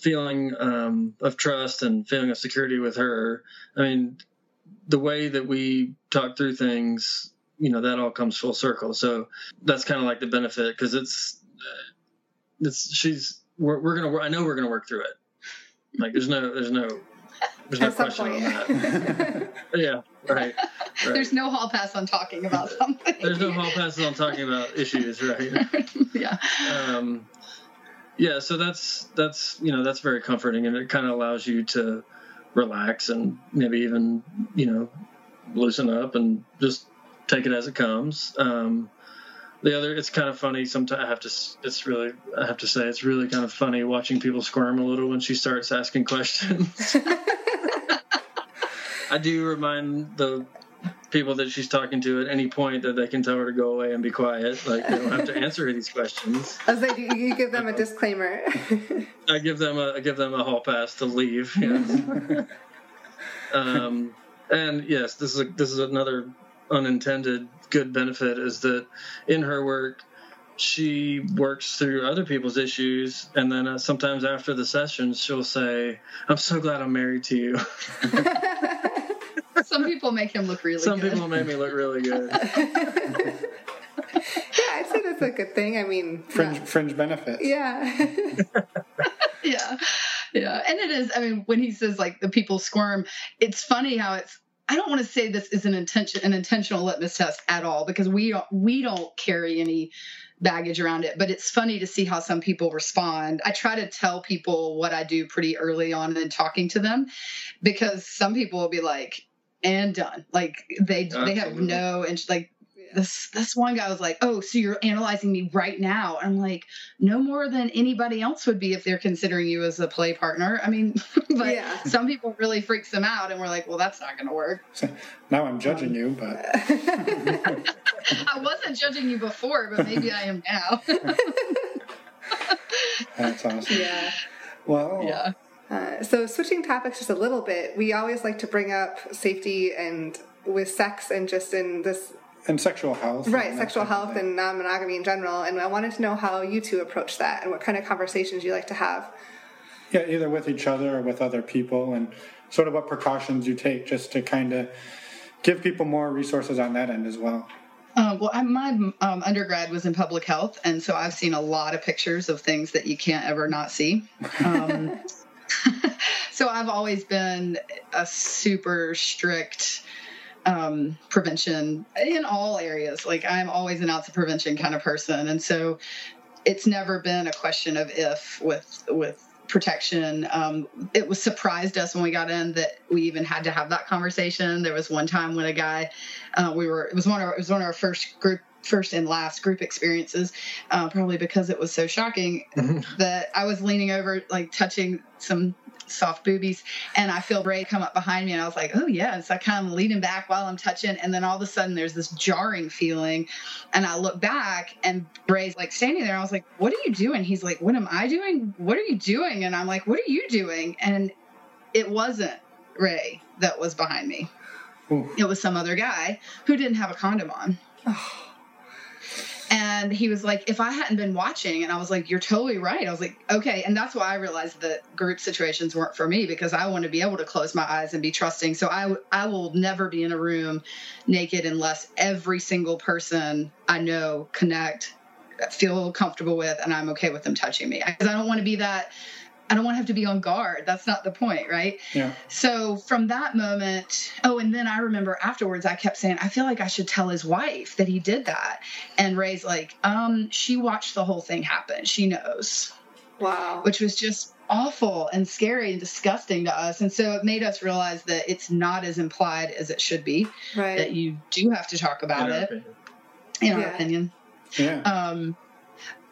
feeling um, of trust and feeling of security with her. I mean, the way that we talk through things, you know, that all comes full circle. So that's kind of like the benefit because it's it's she's we're, we're gonna I know we're gonna work through it. Like there's no there's no there's no At question on that. yeah, right. right. There's no hall pass on talking about something. There's no hall passes on talking about issues, right? [LAUGHS] yeah. um, yeah, so that's that's you know that's very comforting, and it kind of allows you to relax and maybe even you know loosen up and just take it as it comes. Um, the other, it's kind of funny. Sometimes I have to. It's really. I have to say, it's really kind of funny watching people squirm a little when she starts asking questions. [LAUGHS] I do remind the people that she's talking to at any point that they can tell her to go away and be quiet. Like they don't have to answer these questions. [LAUGHS] I was like, you, give them a disclaimer. I give them a I give them a hall pass to leave. Yes. [LAUGHS] um, and yes, this is a, this is another unintended good benefit is that in her work she works through other people's issues and then uh, sometimes after the sessions she'll say i'm so glad i'm married to you [LAUGHS] Some people make him look really good. some good. people make me look really good [LAUGHS] yeah, I'd say that's a good thing. I mean, Fringe, not- fringe benefit. yeah. [LAUGHS] yeah yeah and it is i mean when he says like the people squirm it's funny how it's i don't want to say this is an intention an intentional litmus test at all because we don't we don't carry any baggage around it but it's funny to see how some people respond i try to tell people what i do pretty early on in talking to them because some people will be like and done like they they have no and like this this one guy was like, "Oh, so you're analyzing me right now?" I'm like, "No more than anybody else would be if they're considering you as a play partner." I mean, [LAUGHS] but Yeah. some people really freaks them out, and we're like, "Well, that's not going to work." So now I'm judging you, but [LAUGHS] I wasn't judging you before, but maybe I am now. [LAUGHS] that's awesome. yeah. Well, yeah. Uh, so switching topics just a little bit, we always like to bring up safety and with sex and just in this and sexual health. right sexual health and non-monogamy in general. And I wanted to know how you two approach that and what kind of conversations you like to have. Yeah, either with each other or with other people, and sort of what precautions you take just to kind of give people more resources on that end as well. Uh, well, I, my um, undergrad was in public health, and so I've seen a lot of pictures of things that you can't ever not see. Um, [LAUGHS] [LAUGHS] so I've always been a super strict um, prevention in all areas. Like I'm always an ounce of prevention kind of person, and so it's never been a question of if with with protection. Um, it was surprised us when we got in that we even had to have that conversation. There was one time when a guy, uh, we were it was one of our, it was one of our first group first and last group experiences, uh, probably because it was so shocking that I was leaning over like touching some soft boobies and I feel Ray come up behind me and I was like, oh yeah. And so I kind of leaning back while I'm touching and then all of a sudden there's this jarring feeling and I look back and Ray's like standing there. I was like, what are you doing? He's like, what am I doing? What are you doing? And I'm like, what are you doing? And it wasn't Ray that was behind me. Ooh. It was some other guy who didn't have a condom on. And he was like, if I hadn't been watching, and I was like, you're totally right. I was like, okay. And that's why I realized that group situations weren't for me because I want to be able to close my eyes and be trusting. So I, I will never be in a room naked unless every single person I know connect, feel comfortable with, and I'm okay with them touching me. Because I don't want to be that, I don't want to have to be on guard. That's not the point, right? Yeah. So from that moment, oh, and then I remember afterwards, I kept saying, I feel like I should tell his wife that he did that. And Ray's like, um, she watched the whole thing happen. She knows, Wow. which was just awful and scary and disgusting to us. And so it made us realize that it's not as implied as it should be, Right. that you do have to talk about in it, opinion. in our opinion. Yeah. Um,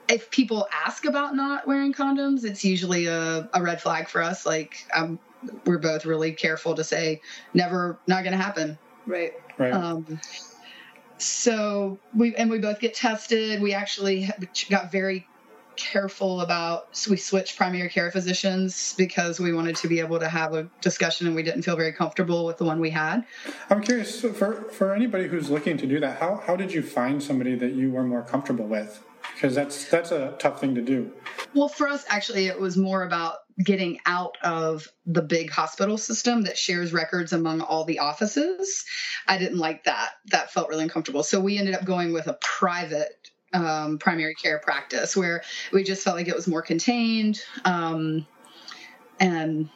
if people ask about not wearing condoms, it's usually a, a red flag for us. Like, um, we're both really careful to say, never, not going to happen. Right. right. Um, so we and we both get tested. We actually got very careful about. So we switched primary care physicians because we wanted to be able to have a discussion, and we didn't feel very comfortable with the one we had. I'm curious so for for anybody who's looking to do that. How how did you find somebody that you were more comfortable with? Because that's that's a tough thing to do. Well, for us, actually, it was more about getting out of the big hospital system that shares records among all the offices. I didn't like that. That felt really uncomfortable. So we ended up going with a private um, primary care practice where we just felt like it was more contained. Um, and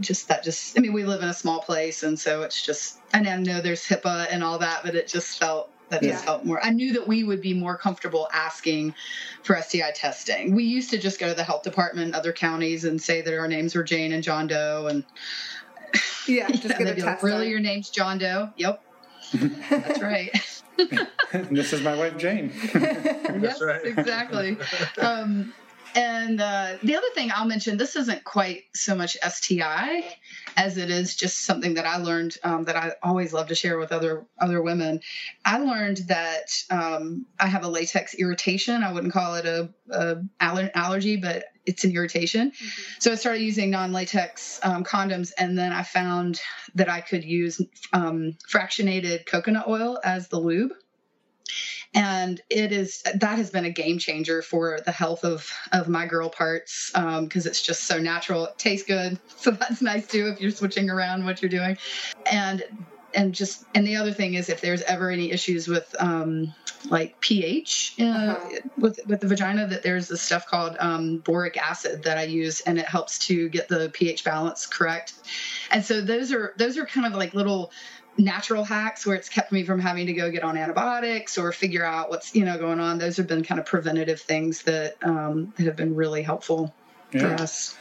just that just i mean we live in a small place and so it's just and i know there's hipaa and all that but it just felt that just Yeah. felt more i knew that we would be more comfortable asking for sti testing we used to just go to the health department other counties and say that our names were jane and john doe and Yeah, [LAUGHS] just and get a they'd like, really your name's john doe yep that's right [LAUGHS] this is my wife Jane. [LAUGHS] yes, right. exactly. Um, and uh, the other thing I'll mention, this isn't quite so much STI as it is just something that I learned um, that I always love to share with other other women. I learned that um, I have a latex irritation. I wouldn't call it a, a aller- allergy, but it's an irritation. So I started using non-latex um, condoms, and then I found that I could use um, fractionated coconut oil as the lube and it is that has been a game changer for the health of of my girl parts because it's just so natural. It tastes good. [LAUGHS] So that's nice too if you're switching around what you're doing. And and just and the other thing is if there's ever any issues with um like ph uh, Uh-huh. with with the vagina that there's this stuff called um, boric acid that i use and it helps to get the ph balance correct. And so those are those are kind of like little natural hacks where it's kept me from having to go get on antibiotics or figure out what's you know going on those have been kind of preventative things that um, that have been really helpful for us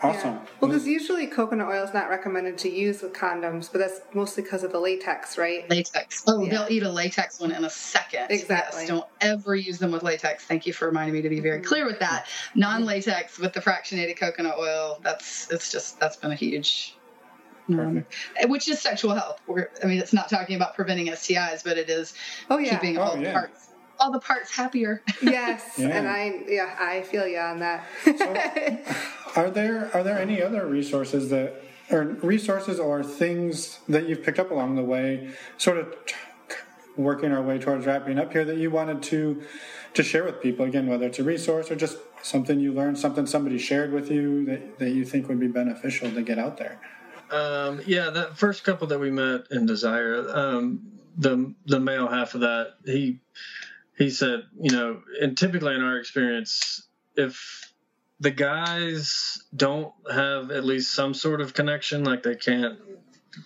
Awesome. Yeah. Well, because usually coconut oil is not recommended to use with condoms, but that's mostly because of the latex, right? latex oh Yeah. they'll eat a latex one in a second Exactly. yes, don't ever use them with latex thank you for reminding me to be very Mhm. clear with that non-latex with the fractionated coconut oil that's it's just that's been a huge um, which is sexual health We're, i mean it's not talking about preventing stis but it is Oh yeah. keeping Oh, all the parts all the parts happier [LAUGHS] yes, Yeah. and I yeah I feel you on that. Are there are there any other resources that or resources or things that you've picked up along the way, sort of t- working our way towards wrapping up here that you wanted to to share with people again, whether it's a resource or just something you learned, something somebody shared with you that, that you think would be beneficial to get out there. Um, yeah, that first couple that we met in Desire, um, the the male half of that, he he said, you know, and typically in our experience, if the guys don't have at least some sort of connection, like they can't,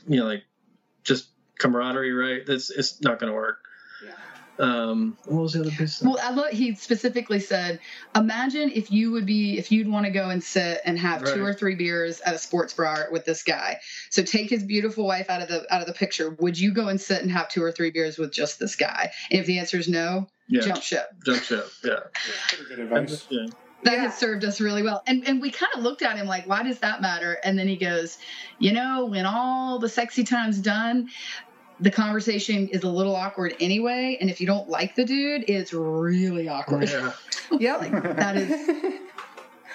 you know, like just camaraderie, right? That's it's not going to work. Um, what was the other piece? Well, I love, he specifically said, imagine if you would be, if you'd want to go and sit and have two or three beers at a sports bar with this guy. So take his beautiful wife out of the out of the picture. Would you go and sit and have two or three beers with just this guy? And if the answer is no, yeah, jump ship. jump ship. Yeah, Pretty good advice. yeah. That Yeah. has served us really well. And and we kind of looked at him like, why does that matter? And then he goes, you know, when all the sexy time's done, the conversation is a little awkward anyway. And if you don't like the dude, it's really awkward. yeah. [LAUGHS] Yep. That is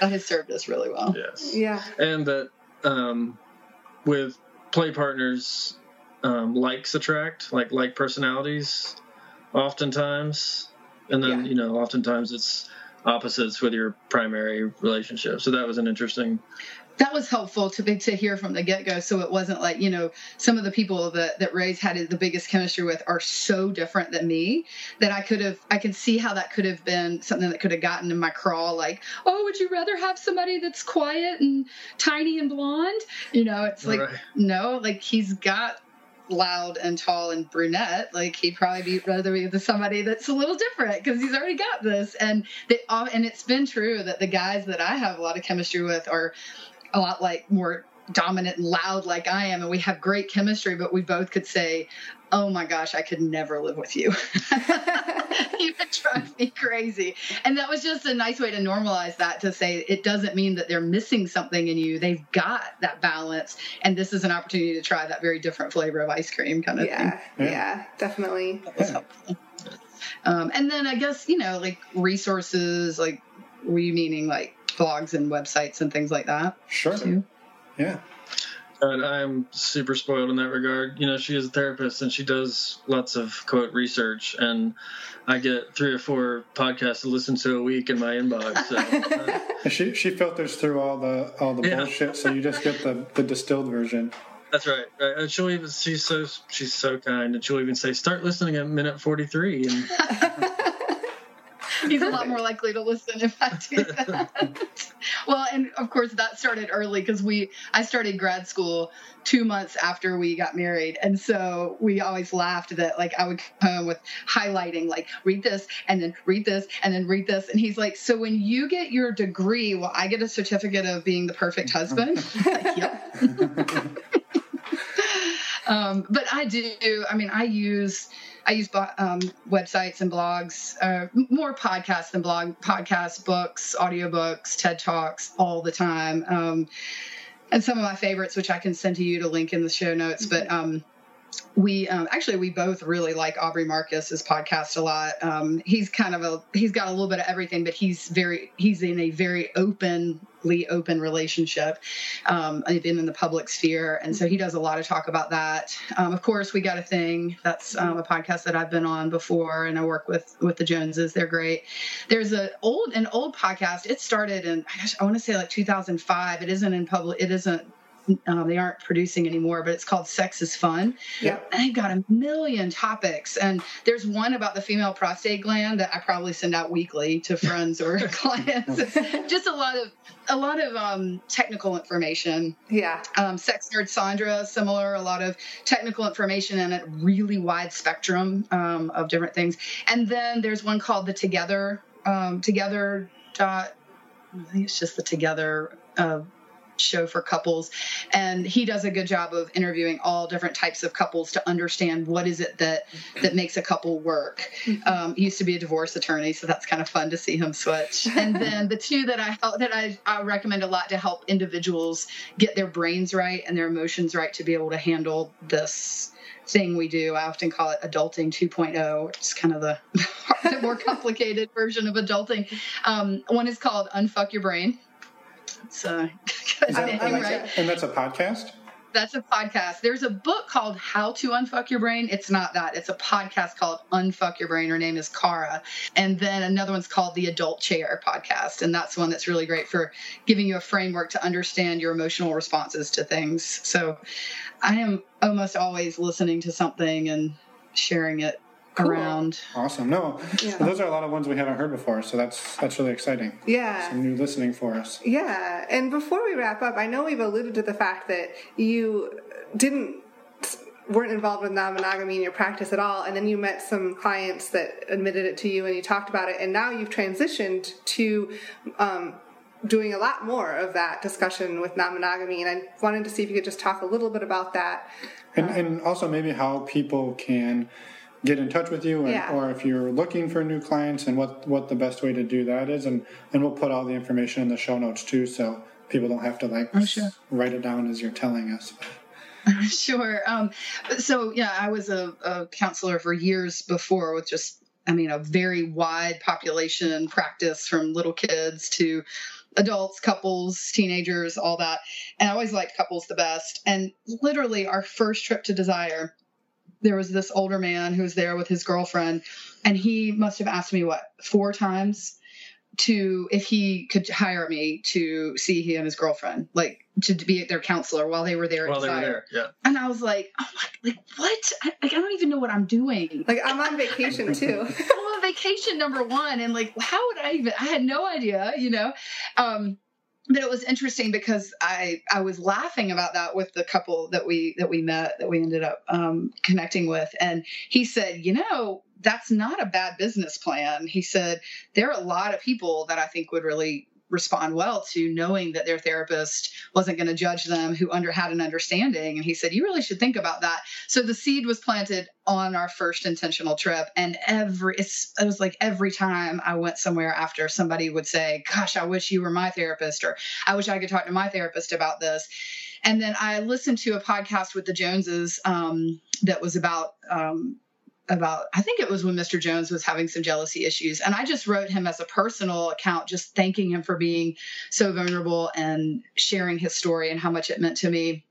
that has served us really well. Yes. yeah. and that um, with play partners, um, likes attract, like like personalities, oftentimes, and then Yeah. you know, oftentimes it's opposites with your primary relationship. So that was an interesting. That was helpful to be to hear from the get go. So it wasn't like you know some of the people that that Ray's had the biggest chemistry with are so different than me that I could have I can see how that could have been something that could have gotten in my crawl. Like, oh, would you rather have somebody that's quiet and tiny and blonde? You know, it's like Right. no, like he's got loud and tall and brunette like he'd probably be rather be with somebody that's a little different because he's already got this and they all and it's been true that the guys that i have a lot of chemistry with are a lot like more dominant and loud like i am and we have great chemistry but we both could say oh my gosh i could never live with you [LAUGHS] you would drive me crazy and that was just a nice way to normalize that to say it doesn't mean that they're missing something in you they've got that balance and this is an opportunity to try that very different flavor of ice cream kind of thing Yeah. Yeah. Yeah. Definitely. that was helpful um, and then i guess you know like resources like were you meaning like blogs and websites and things like that Sure. too Yeah. And I'm super spoiled in that regard. You know, she is a therapist and she does lots of quote research, and I get three or four podcasts to listen to a week in my inbox. So, uh, [LAUGHS] she she filters through all the all the Yeah. bullshit, so you just get the the distilled version. that's right. right. And she'll even she's so she's so kind, and she'll even say, "Start listening at minute 43." And [LAUGHS] He's a lot more likely to listen if I do that. [LAUGHS] well, and of course that started early because we I started grad school two months after we got married, and so we always laughed that like I would come home with highlighting like read this and then read this and then read this, and he's like, so when you get your degree, will I get a certificate of being the perfect husband? [LAUGHS] like, yep. [LAUGHS] um, but I do. I mean, I use I use um, websites and blogs, uh, more podcasts than blog podcasts, books, audiobooks, TED talks all the time. Um, and some of my favorites, which I can send to you to link in the show notes. But um, we um, actually we both really like Aubrey Marcus's podcast a lot. Um, he's kind of a he's got a little bit of everything, but he's very he's in a very openly open relationship. Um, been in the public sphere, and so he does a lot of talk about that. Um, of course, We Gotta Thing that's um, a podcast that I've been on before, and I work with with the Joneses. They're great. There's a old an old podcast. It started in gosh, I want to say like 2005. It isn't in public. It isn't. Um, they aren't producing anymore, but it's called Sex is Fun. Yeah. And they've got a million topics. And there's one about the female prostate gland that I probably send out weekly to [LAUGHS] friends or [LAUGHS] clients. [LAUGHS] Just a lot of a lot of um, technical information. Yeah. Um, Sex Nerd Sandra, similar, a lot of technical information and a really wide spectrum um, of different things. And then there's one called the Together um, Together dot. I think it's just the Together. Uh, show for couples. And he does a good job of interviewing all different types of couples to understand what is it that that makes a couple work. Um, he used to be a divorce attorney so that's kind of fun to see him switch. [LAUGHS] And then the two that i that I, I recommend a lot to help individuals get their brains right and their emotions right to be able to handle this thing we do. I often call it adulting 2.0 it's kind of the, [LAUGHS] the more [LAUGHS] complicated version of adulting. Um, one is called unfuck your brain uh, [LAUGHS] that- and, right? that's, and that's a podcast. That's a podcast. There's a book called How to Unfuck Your Brain. It's not that. It's a podcast called Unfuck Your Brain. Her name is Kara. And then another one's called the Adult Chair podcast. And that's one that's really great for giving you a framework to understand your emotional responses to things. So I am almost always listening to something and sharing it Cool. around. Awesome. No, Yeah. those are a lot of ones we haven't heard before, so that's that's really exciting. Yeah. Some new listening for us. Yeah, and before we wrap up, I know we've alluded to the fact that you didn't weren't involved with non-monogamy in your practice at all, and then you met some clients that admitted it to you, and you talked about it, and now you've transitioned to um, doing a lot more of that discussion with non-monogamy, and I wanted to see if you could just talk a little bit about that. And, and also maybe how people can get in touch with you, and, Yeah. or if you're looking for new clients, and what what the best way to do that is, and and we'll put all the information in the show notes too, so people don't have to like Oh, sure. write it down as you're telling us. [LAUGHS] sure. Um, so yeah, I was a, a counselor for years before with just, I mean, a very wide population practice from little kids to adults, couples, teenagers, all that. And I always liked couples the best. And literally, our first trip to Desire, there was this older man who was there with his girlfriend, and he must have asked me what four times to if he could hire me to see he and his girlfriend, like to be their counselor while they were there. at while they were there, yeah. And I was like, oh my, like what? I, like I don't even know what I'm doing. Like I'm on vacation too. [LAUGHS] I'm on vacation number one, and like how would I even? I had no idea, you know. Um, but it was interesting because I I was laughing about that with the couple that we that we met that we ended up um, connecting with, and he said, you know, that's not a bad business plan. He said there are a lot of people that I think would really respond well to knowing that their therapist wasn't going to judge them who under had an understanding. And he said you really should think about that. So the seed was planted on our first intentional trip and every it's, it was like every time i went somewhere after somebody would say gosh i wish you were my therapist or i wish i could talk to my therapist about this. And then i listened to a podcast with the joneses um, that was about um, about I think it was when Mr. Jones was having some jealousy issues and I just wrote him as a personal account just thanking him for being so vulnerable and sharing his story and how much it meant to me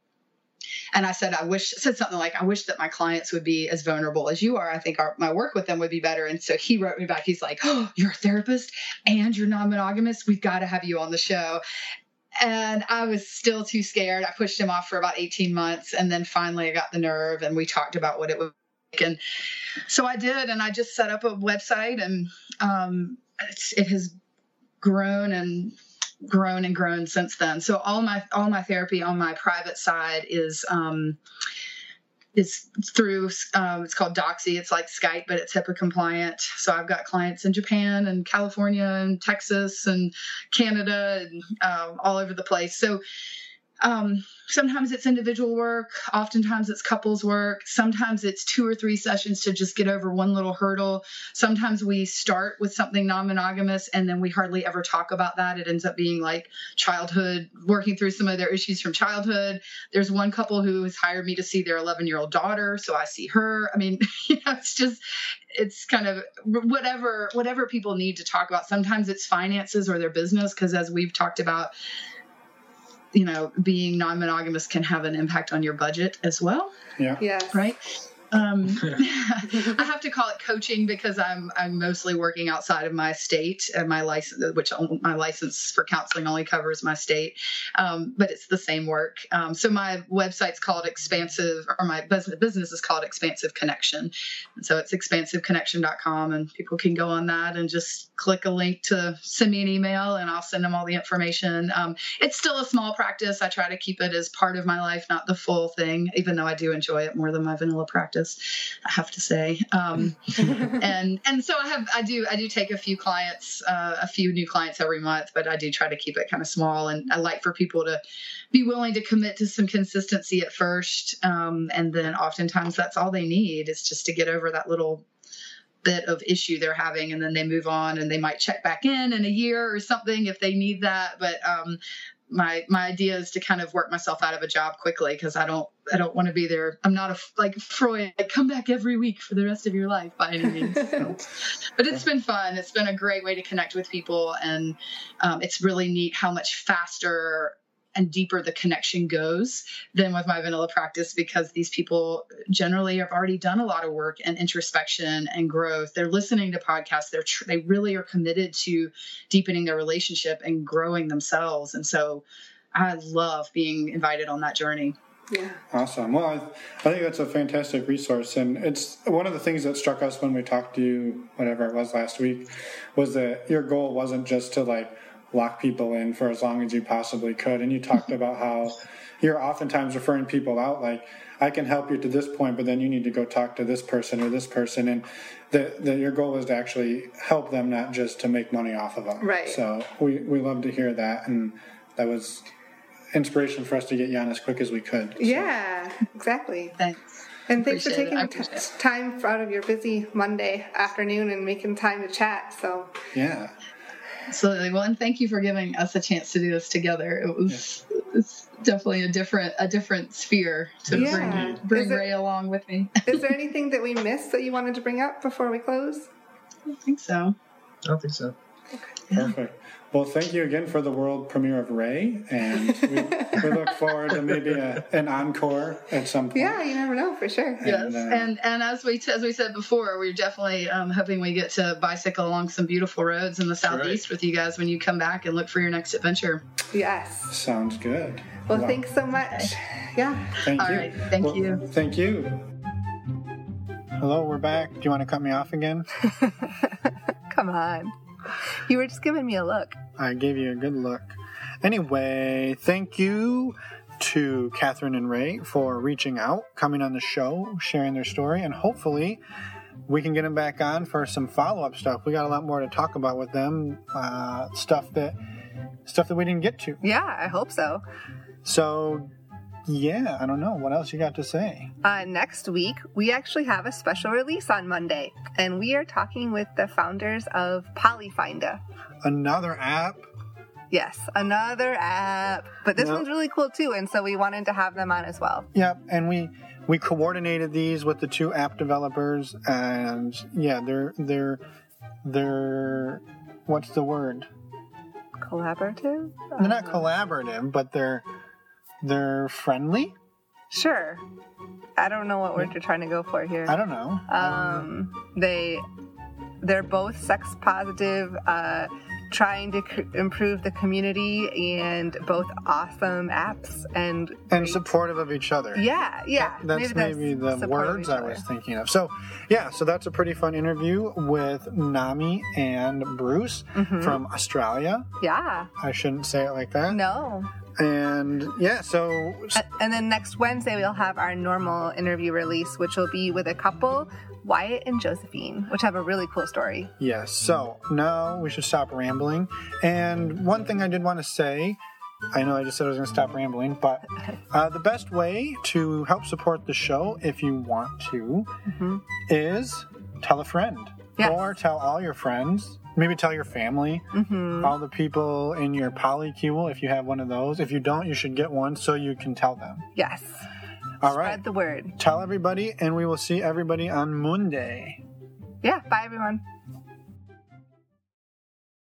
and I said, I wish said something like, I wish that my clients would be as vulnerable as you are. I think our, my work with them would be better. And so he wrote me back. He's like, Oh, you're a therapist and you're non-monogamous. We've got to have you on the show. And I was still too scared. I pushed him off for about 18 months. And then finally I got the nerve and we talked about what it and so I did, and I just set up a website, and um, it has grown and grown and grown since then. So all my all my therapy on my private side is um, is through um, it's called Doxy. It's like Skype, but it's HIPAA compliant. So I've got clients in Japan and California and Texas and Canada and uh, all over the place. So um, sometimes it's individual work oftentimes it's couples work. Sometimes it's two or three sessions to just get over one little hurdle. Sometimes we start with something non-monogamous and then we hardly ever talk about that. It ends up being like childhood working through some of their issues from childhood. There's one couple who has hired me to see their 11 year old daughter so i see her. I mean [LAUGHS] you know it's just it's kind of whatever whatever people need to talk about. Sometimes it's finances or their business because as we've talked about you know, being non monogamous can have an impact on your budget as well. Yeah. Yeah. Right. Um, [LAUGHS] [LAUGHS] I have to call it coaching because I'm I'm mostly working outside of my state and my license, which my license for counseling only covers my state, um, but it's the same work. Um, so my website's called Expansive, or my business business is called Expansive Connection, and so it's expansiveconnection.com, and people can go on that and just click a link to send me an email, and I'll send them all the information. Um, it's still a small practice. I try to keep it as part of my life, not the full thing, even though I do enjoy it more than my vanilla practice. I have to say. Um, [LAUGHS] and and so I have I do I do take a few clients, uh, a few new clients every month, but I do try to keep it kind of small. And I like for people to be willing to commit to some consistency at first, um, and then oftentimes that's all they need is just to get over that little bit of issue they're having and then they move on and they might check back in in a year or something if they need that but um, my my idea is to kind of work myself out of a job quickly because I don't I don't want to be there. I'm not a like Freud. Like, come back every week for the rest of your life by any means. [LAUGHS] So. but it's been fun. It's been a great way to connect with people, and um, it's really neat how much faster and deeper the connection goes than with my vanilla practice because these people generally have already done a lot of work and introspection and growth. They're listening to podcasts. They're tr- they really are committed to deepening their relationship and growing themselves. And so I love being invited on that journey. Yeah. Awesome. Well, I, I, think that's a fantastic resource, and it's one of the things that struck us when we talked to you, whatever it was last week, was that your goal wasn't just to like lock people in for as long as you possibly could. And you talked about how you're oftentimes referring people out like, I can help you to this point, but then you need to go talk to this person or this person. And that your goal is to actually help them, not just to make money off of them. Right. So we, we love to hear that. And that was inspiration for us to get you on as quick as we could. So. Yeah, exactly. Thanks. And thanks for taking t- time out of your busy Monday afternoon and making time to chat. So yeah, Absolutely. Well, and thank you for giving us a chance to do this together. It was it's definitely a different a different sphere to yeah. bring bring Ray along with me. [LAUGHS] is there [LAUGHS] anything that we missed that you wanted to bring up before we close? I don't think so. I don't think so. Okay. Perfect. Well, thank you again for the world premiere of Ray, and we, we look [LAUGHS] forward to maybe a, an encore at some point. Yeah, you never know for sure. And, yes, uh, and and as we as we said before, we're definitely um, hoping we get to bicycle along some beautiful roads in the southeast right. with you guys when you come back and look for your next adventure. Yes, sounds good. Well, wow. thanks so much. Yeah. Thank All you. Right, thank well, you. Thank you. Hello, we're back. Do you want to cut me off again? [LAUGHS] Come on. [LAUGHS] You were just giving me a look. I gave you a good look. Anyway, thank you to Catherine and Ray for reaching out, coming on the show, sharing their story, and hopefully we can get them back on for some follow up stuff. We got a lot more to talk about with them, uh, stuff that stuff that we didn't get to. Yeah, I hope so. So yeah, I don't know. What else you got to say? Uh, next week, we actually have a special release on Monday, and we are talking with the founders of Polyfinda. Another app? Yes, another app. But this yep. one's really cool too, and so we wanted to have them on as well. Yep, and we we coordinated these with the two app developers, and yeah, they're they're they're what's the word? Collaborative? They're not collaborative, but they're they're friendly. Sure. I don't know what word you're trying to go for here. I don't know. Um, they they're both sex positive, uh, trying to improve the community, and both awesome apps and and supportive of each other. yeah, yeah. That's maybe, the supportive of words I was thinking of. So, yeah, so that's a pretty fun interview with Nami and Bruce Mhm. from Australia. Yeah. I shouldn't say it like that. No. And yeah, so And then next Wednesday we'll have our normal interview release, which will be with a couple, Wyatt and Josephine, which have a really cool story. Yes. So now we should stop rambling. And one thing I did want to say I know I just said I was going to stop rambling, but [LAUGHS] uh, the best way to help support the show, if you want to, Mhm. is tell a friend. Yes. Or tell all your friends. Maybe tell your family, hmm all the people in your polycule, if you have one of those. If you don't, you should get one so you can tell them. Yes. All Spread right. the word. Tell everybody, and we will see everybody on Monday. Yeah. Bye, everyone.